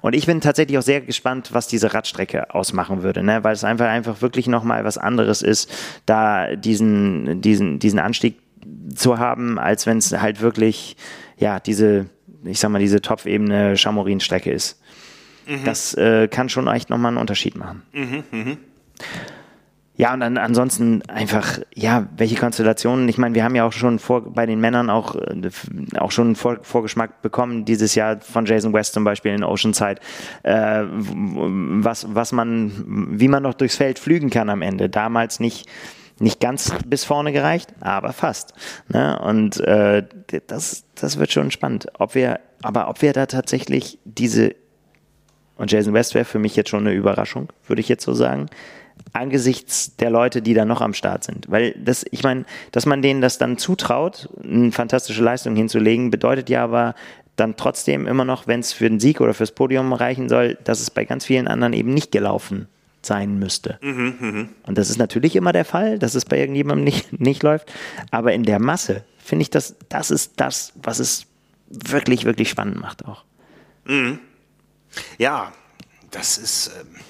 Und ich bin tatsächlich auch sehr gespannt, was diese Radstrecke ausmachen würde, ne? weil es einfach, einfach wirklich nochmal was anderes ist, da diesen, diesen, diesen Anstieg zu haben, als wenn es halt wirklich, ja, diese, ich sag mal, diese Topfebene Chamorin-Strecke ist. Mhm. Das äh, kann schon echt nochmal einen Unterschied machen. Mhm, mh. Ja, und dann ansonsten einfach, ja, welche Konstellationen? Ich meine, wir haben ja auch schon vor, bei den Männern auch, äh, auch schon einen vor, Vorgeschmack bekommen, dieses Jahr von Jason West zum Beispiel in Oceanside, äh, was, was man, wie man noch durchs Feld flügen kann am Ende. Damals nicht, nicht ganz bis vorne gereicht, aber fast. Ne? Und äh, das, das wird schon spannend. Ob wir, aber ob wir da tatsächlich diese, und Jason West wäre für mich jetzt schon eine Überraschung, würde ich jetzt so sagen, angesichts der Leute, die da noch am Start sind. Weil das, ich meine, dass man denen das dann zutraut, eine fantastische Leistung hinzulegen, bedeutet ja aber dann trotzdem immer noch, wenn es für den Sieg oder fürs Podium reichen soll, dass es bei ganz vielen anderen eben nicht gelaufen sein müsste. Mhm, mh. Und das ist natürlich immer der Fall, dass es bei irgendjemandem nicht, nicht läuft. Aber in der Masse finde ich, dass das ist das, was es wirklich, wirklich spannend macht auch. Mhm. Ja, das ist. Ähm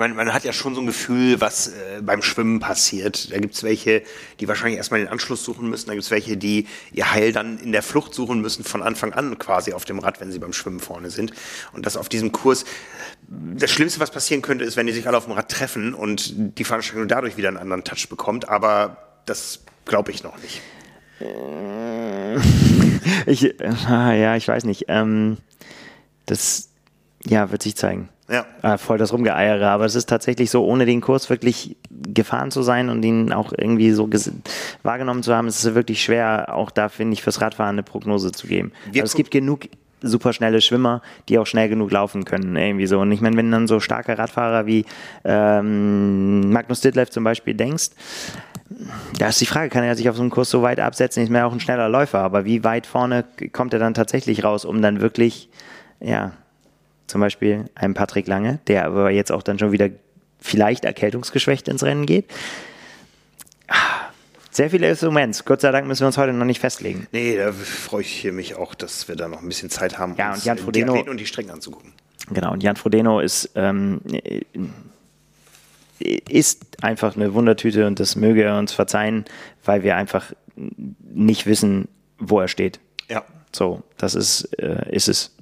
meine, man hat ja schon so ein Gefühl, was äh, beim Schwimmen passiert. Da gibt es welche, die wahrscheinlich erstmal den Anschluss suchen müssen. Da gibt es welche, die ihr Heil dann in der Flucht suchen müssen, von Anfang an quasi auf dem Rad, wenn sie beim Schwimmen vorne sind. Und das auf diesem Kurs. Das Schlimmste, was passieren könnte, ist, wenn die sich alle auf dem Rad treffen und die Veranstaltung dadurch wieder einen anderen Touch bekommt. Aber das glaube ich noch nicht. Ich, ja, ich weiß nicht. Ähm, das ja, wird sich zeigen. Ja. Äh, voll das Rumgeeiere. Aber es ist tatsächlich so, ohne den Kurs wirklich gefahren zu sein und ihn auch irgendwie so wahrgenommen zu haben, ist es wirklich schwer, auch da, finde ich, fürs Radfahren eine Prognose zu geben. Also es gibt genug super schnelle Schwimmer, die auch schnell genug laufen können, irgendwie so. Und ich meine, wenn dann so starke Radfahrer wie ähm, Magnus Ditlev zum Beispiel denkst, da ist die Frage, kann er sich auf so einem Kurs so weit absetzen? Ist mir auch ein schneller Läufer, aber wie weit vorne kommt er dann tatsächlich raus, um dann wirklich, ja, zum Beispiel einem Patrick Lange, der aber jetzt auch dann schon wieder vielleicht erkältungsgeschwächt ins Rennen geht. Sehr viele Instrumente. Gott sei Dank müssen wir uns heute noch nicht festlegen. Nee, da freue ich mich auch, dass wir da noch ein bisschen Zeit haben, ja, und Jan Frodeno, die und die Strecken anzugucken. Genau, und Jan Frodeno ist, ähm, ist einfach eine Wundertüte und das möge er uns verzeihen, weil wir einfach nicht wissen, wo er steht. Ja. So, das ist, äh, ist es.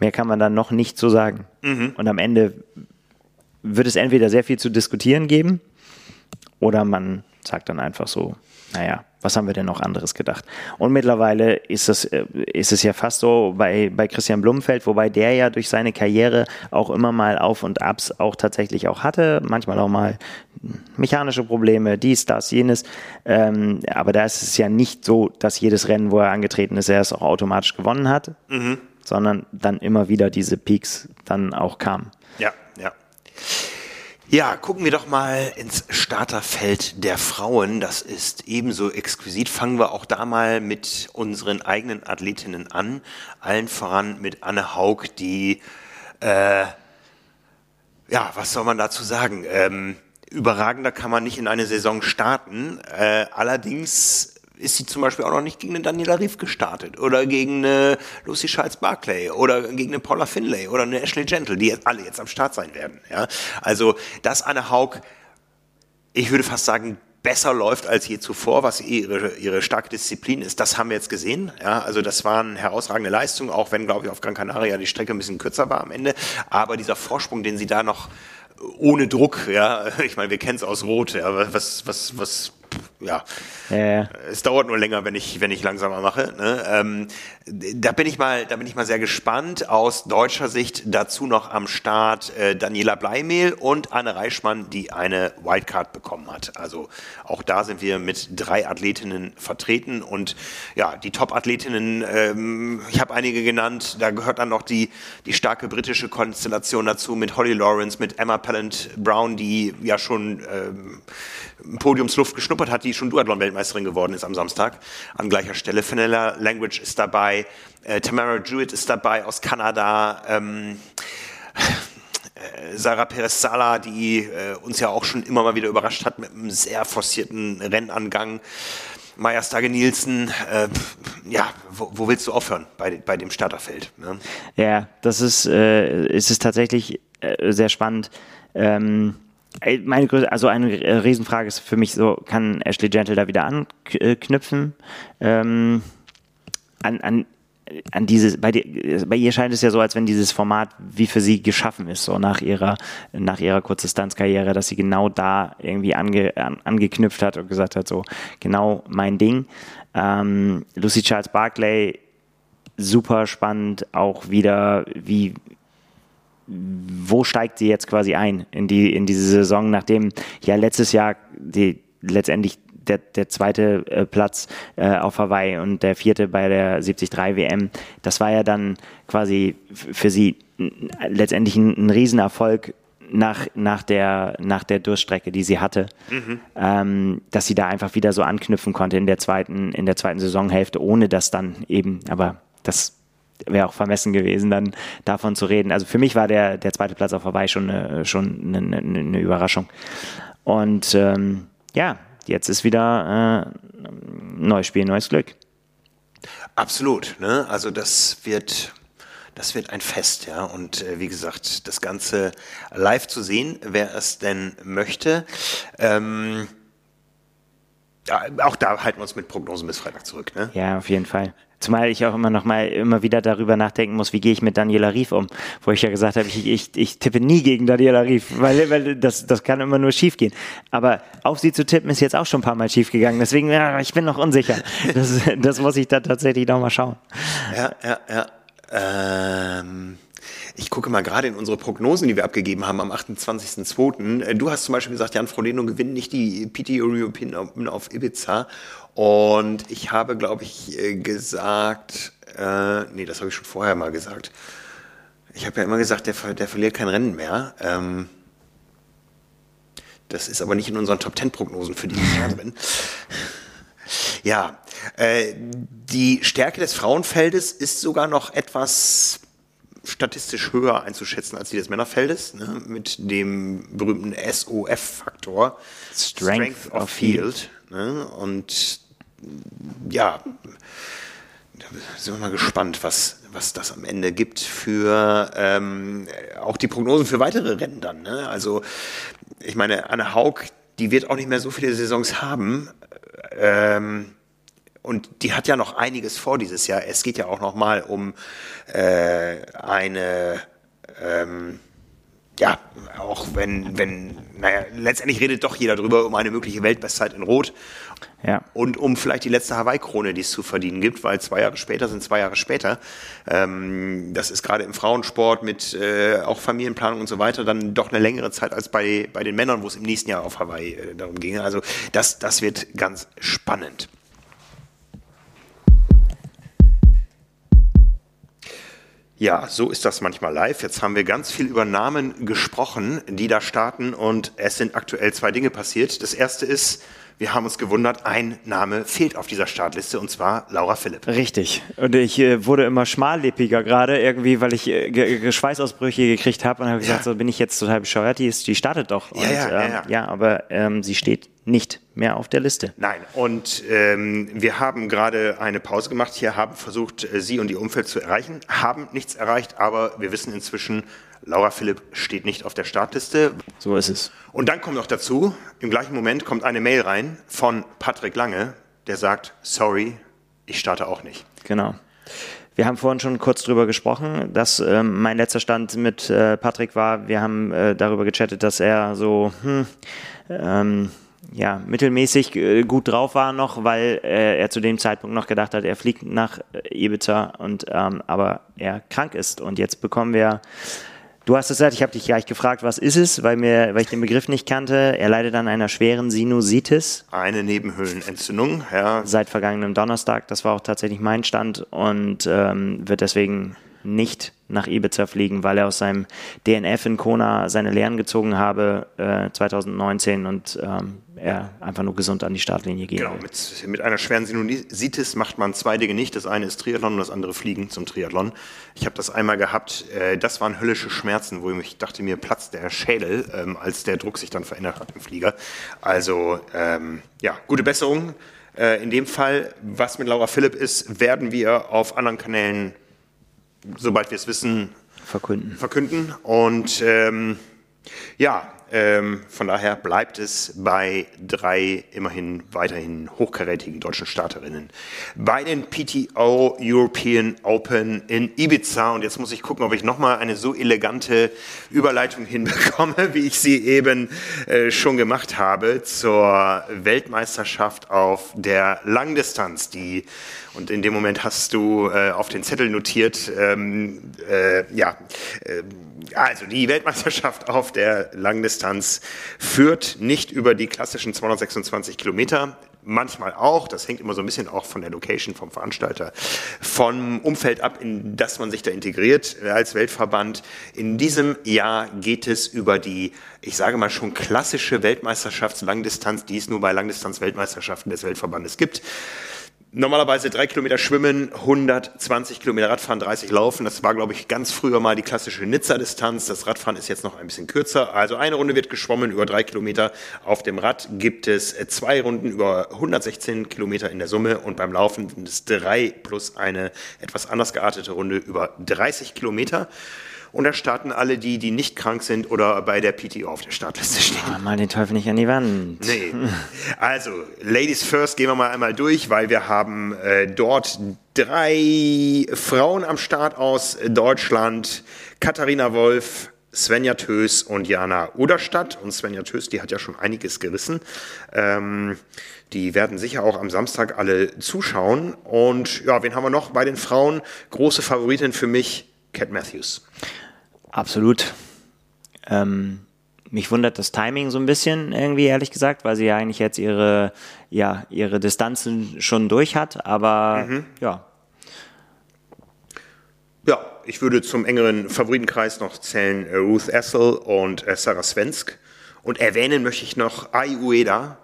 Mehr kann man dann noch nicht so sagen. Mhm. Und am Ende wird es entweder sehr viel zu diskutieren geben oder man sagt dann einfach so, naja, was haben wir denn noch anderes gedacht? Und mittlerweile ist es, äh, ist es ja fast so bei, bei Christian Blumenfeld, wobei der ja durch seine Karriere auch immer mal Auf und Abs auch tatsächlich auch hatte, manchmal auch mal mechanische Probleme, dies, das, jenes. Ähm, aber da ist es ja nicht so, dass jedes Rennen, wo er angetreten ist, er es auch automatisch gewonnen hat. Mhm sondern dann immer wieder diese Peaks dann auch kamen. Ja, ja. Ja, gucken wir doch mal ins Starterfeld der Frauen. Das ist ebenso exquisit. Fangen wir auch da mal mit unseren eigenen Athletinnen an. Allen voran mit Anne Haug, die, äh, ja, was soll man dazu sagen? Ähm, überragender kann man nicht in eine Saison starten. Äh, allerdings ist sie zum Beispiel auch noch nicht gegen eine Daniela Rief gestartet oder gegen eine Lucy Charles Barclay oder gegen eine Paula Finlay oder eine Ashley Gentle, die jetzt alle jetzt am Start sein werden. Ja? Also, dass Anne Haug, ich würde fast sagen, besser läuft als je zuvor, was ihre, ihre starke Disziplin ist, das haben wir jetzt gesehen. Ja, also das waren herausragende Leistungen, auch wenn, glaube ich, auf Gran Canaria die Strecke ein bisschen kürzer war am Ende. Aber dieser Vorsprung, den sie da noch ohne Druck, ja, ich meine, wir kennen es aus Rot, ja, was, was, was ja, ja, es dauert nur länger, wenn ich, wenn ich langsamer mache. Ne? Ähm, da bin ich mal, da bin ich mal sehr gespannt. Aus deutscher Sicht dazu noch am Start äh, Daniela Bleimehl und Anne Reichmann, die eine Wildcard bekommen hat. Also auch da sind wir mit drei Athletinnen vertreten und ja, die Top-Athletinnen, ähm, ich habe einige genannt, da gehört dann noch die, die starke britische Konstellation dazu mit Holly Lawrence, mit Emma Pallant Brown, die ja schon ähm, Podiumsluft geschnuppert hat, die schon Duathlon-Weltmeisterin geworden ist am Samstag an gleicher Stelle. Fenella Language ist dabei, äh, Tamara Jewett ist dabei aus Kanada. Ähm, äh, Sarah Perez Sala, die äh, uns ja auch schon immer mal wieder überrascht hat mit einem sehr forcierten Rennangang. Maja Stage Nielsen, äh, ja, wo, wo, willst du aufhören bei, bei dem Starterfeld? Ne? Ja, das ist, äh, ist es tatsächlich äh, sehr spannend. Ähm, meine Größe, also eine Riesenfrage ist für mich so, kann Ashley Gentle da wieder anknüpfen? Ähm, an, an, an dieses, bei, die, bei ihr scheint es ja so, als wenn dieses Format wie für sie geschaffen ist, so nach ihrer, nach ihrer Kurzdistanzkarriere, dass sie genau da irgendwie ange, an, angeknüpft hat und gesagt hat, so genau mein Ding. Ähm, Lucy Charles Barclay, super spannend, auch wieder, wie, wo steigt sie jetzt quasi ein in, die, in diese Saison, nachdem ja letztes Jahr die letztendlich der, der zweite äh, Platz äh, auf Hawaii und der vierte bei der 73 WM, das war ja dann quasi für sie letztendlich ein, ein Riesenerfolg nach, nach, der, nach der Durststrecke, die sie hatte, mhm. ähm, dass sie da einfach wieder so anknüpfen konnte in der zweiten, in der zweiten Saisonhälfte, ohne dass dann eben, aber das wäre auch vermessen gewesen, dann davon zu reden. Also für mich war der, der zweite Platz auf Hawaii schon, eine, schon eine, eine, Überraschung. Und ähm, ja, jetzt ist wieder äh, neues Spiel, neues Glück. Absolut. Ne? Also das wird, das wird ein Fest, ja. Und äh, wie gesagt, das Ganze live zu sehen, wer es denn möchte. Ähm, ja, auch da halten wir uns mit Prognosen bis Freitag zurück. Ne? Ja, auf jeden Fall. Zumal ich auch immer noch mal immer wieder darüber nachdenken muss, wie gehe ich mit Daniela Rief um, wo ich ja gesagt habe, ich, ich, ich tippe nie gegen Daniela Rief, weil, weil das, das kann immer nur schief gehen. Aber auf sie zu tippen ist jetzt auch schon ein paar Mal schief gegangen. Deswegen, ja, ich bin noch unsicher. Das, das muss ich da tatsächlich noch mal schauen. Ja, ja, ja. Ähm ich gucke mal gerade in unsere Prognosen, die wir abgegeben haben am 28.02. Du hast zum Beispiel gesagt, Jan Frodeno gewinnt nicht die PT European Open auf Ibiza. Und ich habe, glaube ich, äh, gesagt, äh, nee, das habe ich schon vorher mal gesagt. Ich habe ja immer gesagt, der, der verliert kein Rennen mehr. Ähm, das ist aber nicht in unseren Top Ten Prognosen für dieses Jahr drin. Ja, äh, die Stärke des Frauenfeldes ist sogar noch etwas statistisch höher einzuschätzen als die des Männerfeldes, ne, mit dem berühmten SOF-Faktor, Strength, Strength, of, Field. field ne, und ja, da sind wir mal gespannt, was, was das am Ende gibt für ähm, auch die Prognosen für weitere Rennen dann. Ne? Also ich meine, Anne Haug, die wird auch nicht mehr so viele Saisons haben. Ähm, und die hat ja noch einiges vor dieses Jahr. Es geht ja auch noch mal um äh, eine ähm, ja, auch wenn, wenn, naja, letztendlich redet doch jeder drüber um eine mögliche Weltbestzeit in Rot. Ja. Und um vielleicht die letzte Hawaii-Krone, die es zu verdienen gibt, weil zwei Jahre später sind zwei Jahre später. Ähm, das ist gerade im Frauensport mit äh, auch Familienplanung und so weiter dann doch eine längere Zeit als bei, bei den Männern, wo es im nächsten Jahr auf Hawaii äh, darum ging. Also das, das wird ganz spannend. Ja, so ist das manchmal live. Jetzt haben wir ganz viel über Namen gesprochen, die da starten und es sind aktuell zwei Dinge passiert. Das erste ist, wir haben uns gewundert, ein Name fehlt auf dieser Startliste und zwar Laura Philipp. Richtig. Und ich äh, wurde immer schmallippiger gerade irgendwie, weil ich äh, Schweißausbrüche gekriegt habe und habe gesagt, ja. so bin ich jetzt total bescheuert, die, ist, die startet doch. Und, ja, ja, ähm, ja, ja, aber ähm, sie steht nicht mehr auf der Liste. Nein, und ähm, wir haben gerade eine Pause gemacht hier, haben versucht, äh, Sie und Ihr Umfeld zu erreichen, haben nichts erreicht, aber wir wissen inzwischen, Laura Philipp steht nicht auf der Startliste. So ist es. Und dann kommt noch dazu, im gleichen Moment kommt eine Mail rein von Patrick Lange, der sagt, sorry, ich starte auch nicht. Genau. Wir haben vorhin schon kurz drüber gesprochen, dass äh, mein letzter Stand mit äh, Patrick war, wir haben äh, darüber gechattet, dass er so, hm, ähm, ja, mittelmäßig äh, gut drauf war noch, weil äh, er zu dem Zeitpunkt noch gedacht hat, er fliegt nach Ibiza und ähm, aber er krank ist. Und jetzt bekommen wir Du hast es gesagt, ich habe dich gleich gefragt, was ist es, weil, mir, weil ich den Begriff nicht kannte. Er leidet an einer schweren Sinusitis. Eine Nebenhöhlenentzündung, ja. Seit vergangenem Donnerstag, das war auch tatsächlich mein Stand und ähm, wird deswegen nicht nach Ibiza fliegen, weil er aus seinem DNF in Kona seine Lehren gezogen habe äh, 2019 und ähm, er einfach nur gesund an die Startlinie geht. Genau, mit, mit, einer schweren Sinusitis macht man zwei Dinge nicht. Das eine ist Triathlon und das andere Fliegen zum Triathlon. Ich habe das einmal gehabt, äh, das waren höllische Schmerzen, wo ich dachte, mir platzt der Schädel, ähm, als der Druck sich dann verändert hat im Flieger. Also ähm, ja, gute Besserung. Äh, in dem Fall, was mit Laura Philipp ist, werden wir auf anderen Kanälen sobald wir es wissen, verkünden. verkünden. Und ähm, ja, ähm, von daher bleibt es bei drei immerhin weiterhin hochkarätigen deutschen Starterinnen. Bei den PTO European Open in Ibiza. Und jetzt muss ich gucken, ob ich nochmal eine so elegante Überleitung hinbekomme, wie ich sie eben äh, schon gemacht habe, zur Weltmeisterschaft auf der Langdistanz, die und in dem Moment hast du äh, auf den Zettel notiert, ähm, äh, ja, äh, also die Weltmeisterschaft auf der Langdistanz führt nicht über die klassischen 226 Kilometer, manchmal auch, das hängt immer so ein bisschen auch von der Location, vom Veranstalter, vom Umfeld ab, in das man sich da integriert als Weltverband. In diesem Jahr geht es über die, ich sage mal schon klassische Weltmeisterschaftslangdistanz, die es nur bei Langdistanz-Weltmeisterschaften des Weltverbandes gibt normalerweise drei Kilometer schwimmen, 120 Kilometer Radfahren, 30 laufen. Das war, glaube ich, ganz früher mal die klassische Nizza-Distanz. Das Radfahren ist jetzt noch ein bisschen kürzer. Also eine Runde wird geschwommen über drei Kilometer. Auf dem Rad gibt es zwei Runden über 116 Kilometer in der Summe und beim Laufen sind es drei plus eine etwas anders geartete Runde über 30 Kilometer. Und da starten alle die, die nicht krank sind oder bei der PTO auf der Startliste stehen. Oh, mal den Teufel nicht an die Wand. Nee. Also, Ladies first gehen wir mal einmal durch, weil wir haben äh, dort drei Frauen am Start aus Deutschland. Katharina Wolf, Svenja Tös und Jana Uderstadt. Und Svenja Tös, die hat ja schon einiges gerissen. Ähm, die werden sicher auch am Samstag alle zuschauen. Und ja, wen haben wir noch bei den Frauen? Große Favoritin für mich, Cat Matthews. Absolut. Ähm, mich wundert das Timing so ein bisschen irgendwie, ehrlich gesagt, weil sie ja eigentlich jetzt ihre, ja, ihre Distanzen schon durch hat, aber mhm. ja. Ja, ich würde zum engeren Favoritenkreis noch zählen äh, Ruth Essel und äh, Sarah Svensk. Und erwähnen möchte ich noch Ai Ueda,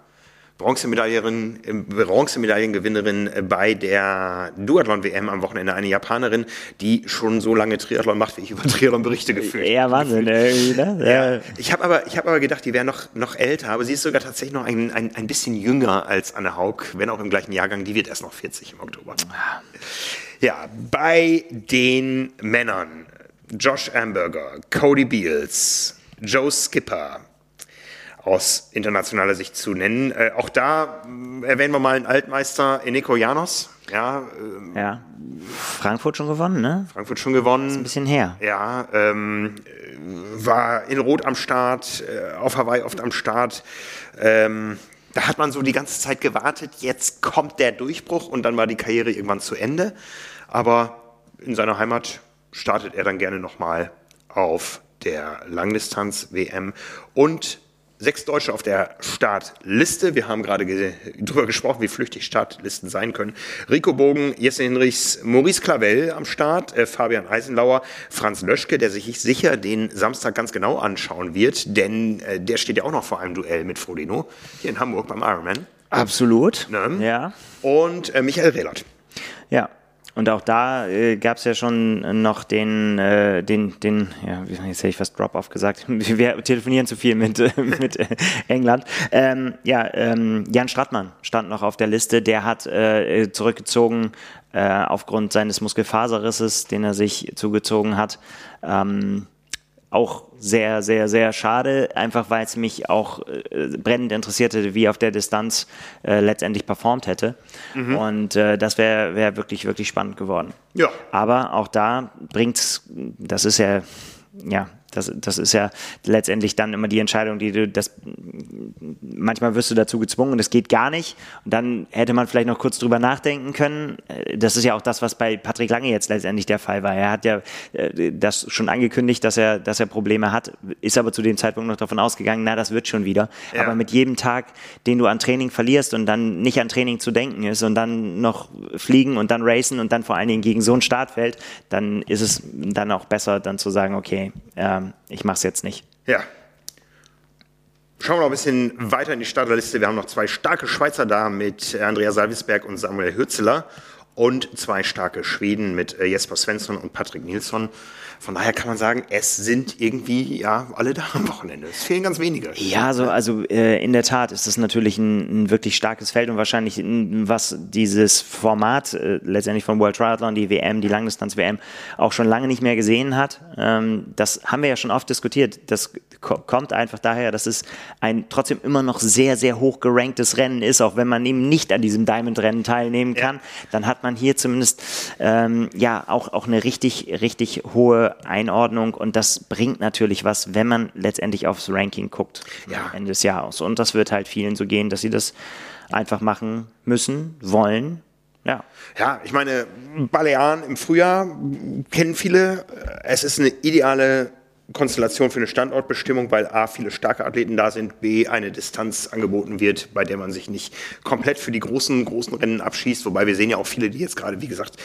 Bronzemedaillerin, Bronzemedaillengewinnerin bei der Duathlon-WM am Wochenende, eine Japanerin, die schon so lange Triathlon macht, wie ich über Triathlon-Berichte gefühlt Ja, Wahnsinn. Irgendwie, ne? ja. Ich habe aber, hab aber gedacht, die wäre noch, noch älter, aber sie ist sogar tatsächlich noch ein, ein, ein bisschen jünger als Anne Haug, wenn auch im gleichen Jahrgang. Die wird erst noch 40 im Oktober. Ja, bei den Männern Josh Amberger, Cody Beals, Joe Skipper, aus internationaler Sicht zu nennen. Äh, auch da äh, erwähnen wir mal einen Altmeister, Eneko Janos. Ja, ähm, ja, Frankfurt schon gewonnen, ne? Frankfurt schon gewonnen. Ist ein bisschen her. Ja, ähm, war in Rot am Start, äh, auf Hawaii oft am Start. Ähm, da hat man so die ganze Zeit gewartet, jetzt kommt der Durchbruch und dann war die Karriere irgendwann zu Ende. Aber in seiner Heimat startet er dann gerne nochmal auf der Langdistanz-WM und sechs Deutsche auf der Startliste. Wir haben gerade ge darüber gesprochen, wie flüchtig Startlisten sein können. Rico Bogen, Jesse Hinrichs, Maurice Clavel am Start, äh, Fabian Eisenlauer, Franz Löschke, der sich sicher den Samstag ganz genau anschauen wird, denn äh, der steht ja auch noch vor einem Duell mit Frodeno hier in Hamburg beim Ironman. Absolut. Ne? Ja. Und äh, Michael Rehlert. Ja, und auch da äh, gab es ja schon noch den, äh, den, den, ja, jetzt hätte ich fast Drop-off gesagt. Wir telefonieren zu viel mit, mit England. Ähm, ja, ähm, Jan Strattmann stand noch auf der Liste. Der hat äh, zurückgezogen äh, aufgrund seines Muskelfaserrisses, den er sich zugezogen hat. Ähm, auch sehr, sehr, sehr schade, einfach weil es mich auch äh, brennend interessierte, wie auf der Distanz äh, letztendlich performt hätte. Mhm. Und äh, das wäre wär wirklich, wirklich spannend geworden. Ja. Aber auch da bringt es, das ist ja, ja, das, das ist ja letztendlich dann immer die Entscheidung, die du das manchmal wirst du dazu gezwungen und es geht gar nicht. Und dann hätte man vielleicht noch kurz drüber nachdenken können. Das ist ja auch das, was bei Patrick Lange jetzt letztendlich der Fall war. Er hat ja äh, das schon angekündigt, dass er, dass er Probleme hat, ist aber zu dem Zeitpunkt noch davon ausgegangen, na, das wird schon wieder. Ja. Aber mit jedem Tag, den du an Training verlierst und dann nicht an Training zu denken ist und dann noch fliegen und dann racen und dann vor allen Dingen gegen so ein Startfeld, dann ist es dann auch besser, dann zu sagen, okay, ähm, ich mache es jetzt nicht. Ja. Schauen wir noch ein bisschen weiter in die Starterliste. Wir haben noch zwei starke Schweizer da mit Andrea Salvisberg und Samuel Hürzeler. und zwei starke Schweden mit äh, Jesper Svensson und Patrick Nilsson. Von daher kann man sagen, es sind irgendwie ja alle da am Wochenende. Es fehlen ganz wenige. Ja, so, also äh, in der Tat ist das natürlich ein, ein, wirklich starkes Feld und wahrscheinlich was dieses Format äh, letztendlich von World Triathlon, die WM, die Langdistanz-WM auch schon lange nicht mehr gesehen hat. Ähm, das haben wir ja schon oft diskutiert. Das kommt einfach daher, dass es ein trotzdem immer noch sehr, sehr hoch geranktes Rennen ist, auch wenn man eben nicht an diesem Diamond-Rennen teilnehmen kann. Ja. Dann hat man hier zumindest ähm, ja auch, auch eine richtig, richtig hohe Einordnung und das bringt natürlich was, wenn man letztendlich aufs Ranking guckt ja. Ende des Jahres. Und das wird halt vielen so gehen, dass sie das einfach machen müssen, wollen. Ja. Ja, ich meine, Balearen im Frühjahr kennen viele. Es ist eine ideale Konstellation für eine Standortbestimmung, weil A, viele starke Athleten da sind, B, eine Distanz angeboten wird, bei der man sich nicht komplett für die großen, großen Rennen abschießt, wobei wir sehen ja auch viele, die jetzt gerade, wie gesagt,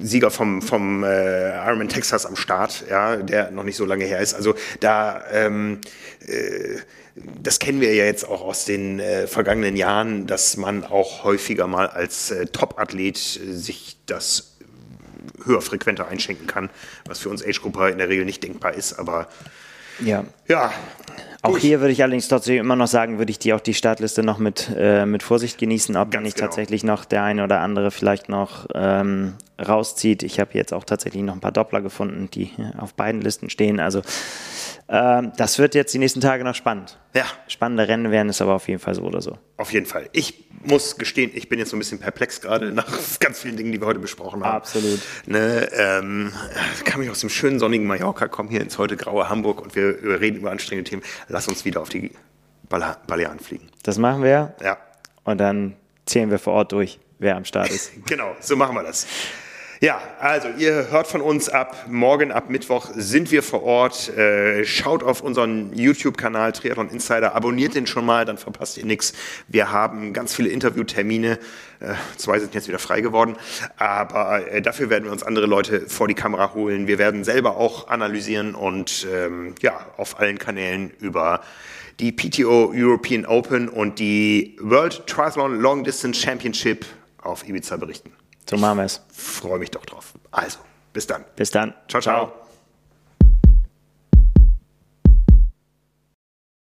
Sieger vom, vom äh, Ironman Texas am Start, ja, der noch nicht so lange her ist. Also da, ähm, äh, das kennen wir ja jetzt auch aus den äh, vergangenen Jahren, dass man auch häufiger mal als äh, Top-Athlet äh, sich das höher frequenter einschenken kann, was für uns Age-Grupper in der Regel nicht denkbar ist, aber ja. ja auch durch. hier würde ich allerdings trotzdem immer noch sagen, würde ich die auch die Startliste noch mit, äh, mit Vorsicht genießen, ob Ganz nicht genau. tatsächlich noch der eine oder andere vielleicht noch ähm, rauszieht. Ich habe jetzt auch tatsächlich noch ein paar Doppler gefunden, die auf beiden Listen stehen. Also ähm, das wird jetzt die nächsten Tage noch spannend. Ja. Spannende Rennen werden es aber auf jeden Fall so oder so. Auf jeden Fall. Ich muss gestehen, ich bin jetzt so ein bisschen perplex gerade nach ganz vielen Dingen, die wir heute besprochen haben. Absolut. Ne, ähm, kam ich aus dem schönen sonnigen Mallorca, komme hier ins heute graue Hamburg und wir reden über anstrengende Themen. Lass uns wieder auf die Balearen fliegen. Das machen wir. Ja. Und dann zählen wir vor Ort durch, wer am Start ist. genau, so machen wir das. Ja, also ihr hört von uns ab morgen, ab Mittwoch sind wir vor Ort. Äh, schaut auf unseren YouTube-Kanal Triathlon Insider, abonniert den schon mal, dann verpasst ihr nichts. Wir haben ganz viele Interviewtermine, äh, zwei sind jetzt wieder frei geworden, aber äh, dafür werden wir uns andere Leute vor die Kamera holen. Wir werden selber auch analysieren und ähm, ja, auf allen Kanälen über die PTO European Open und die World Triathlon Long Distance Championship auf Ibiza berichten. So machen wir es. Freue mich doch drauf. Also, bis dann. Bis dann. Ciao, ciao. ciao.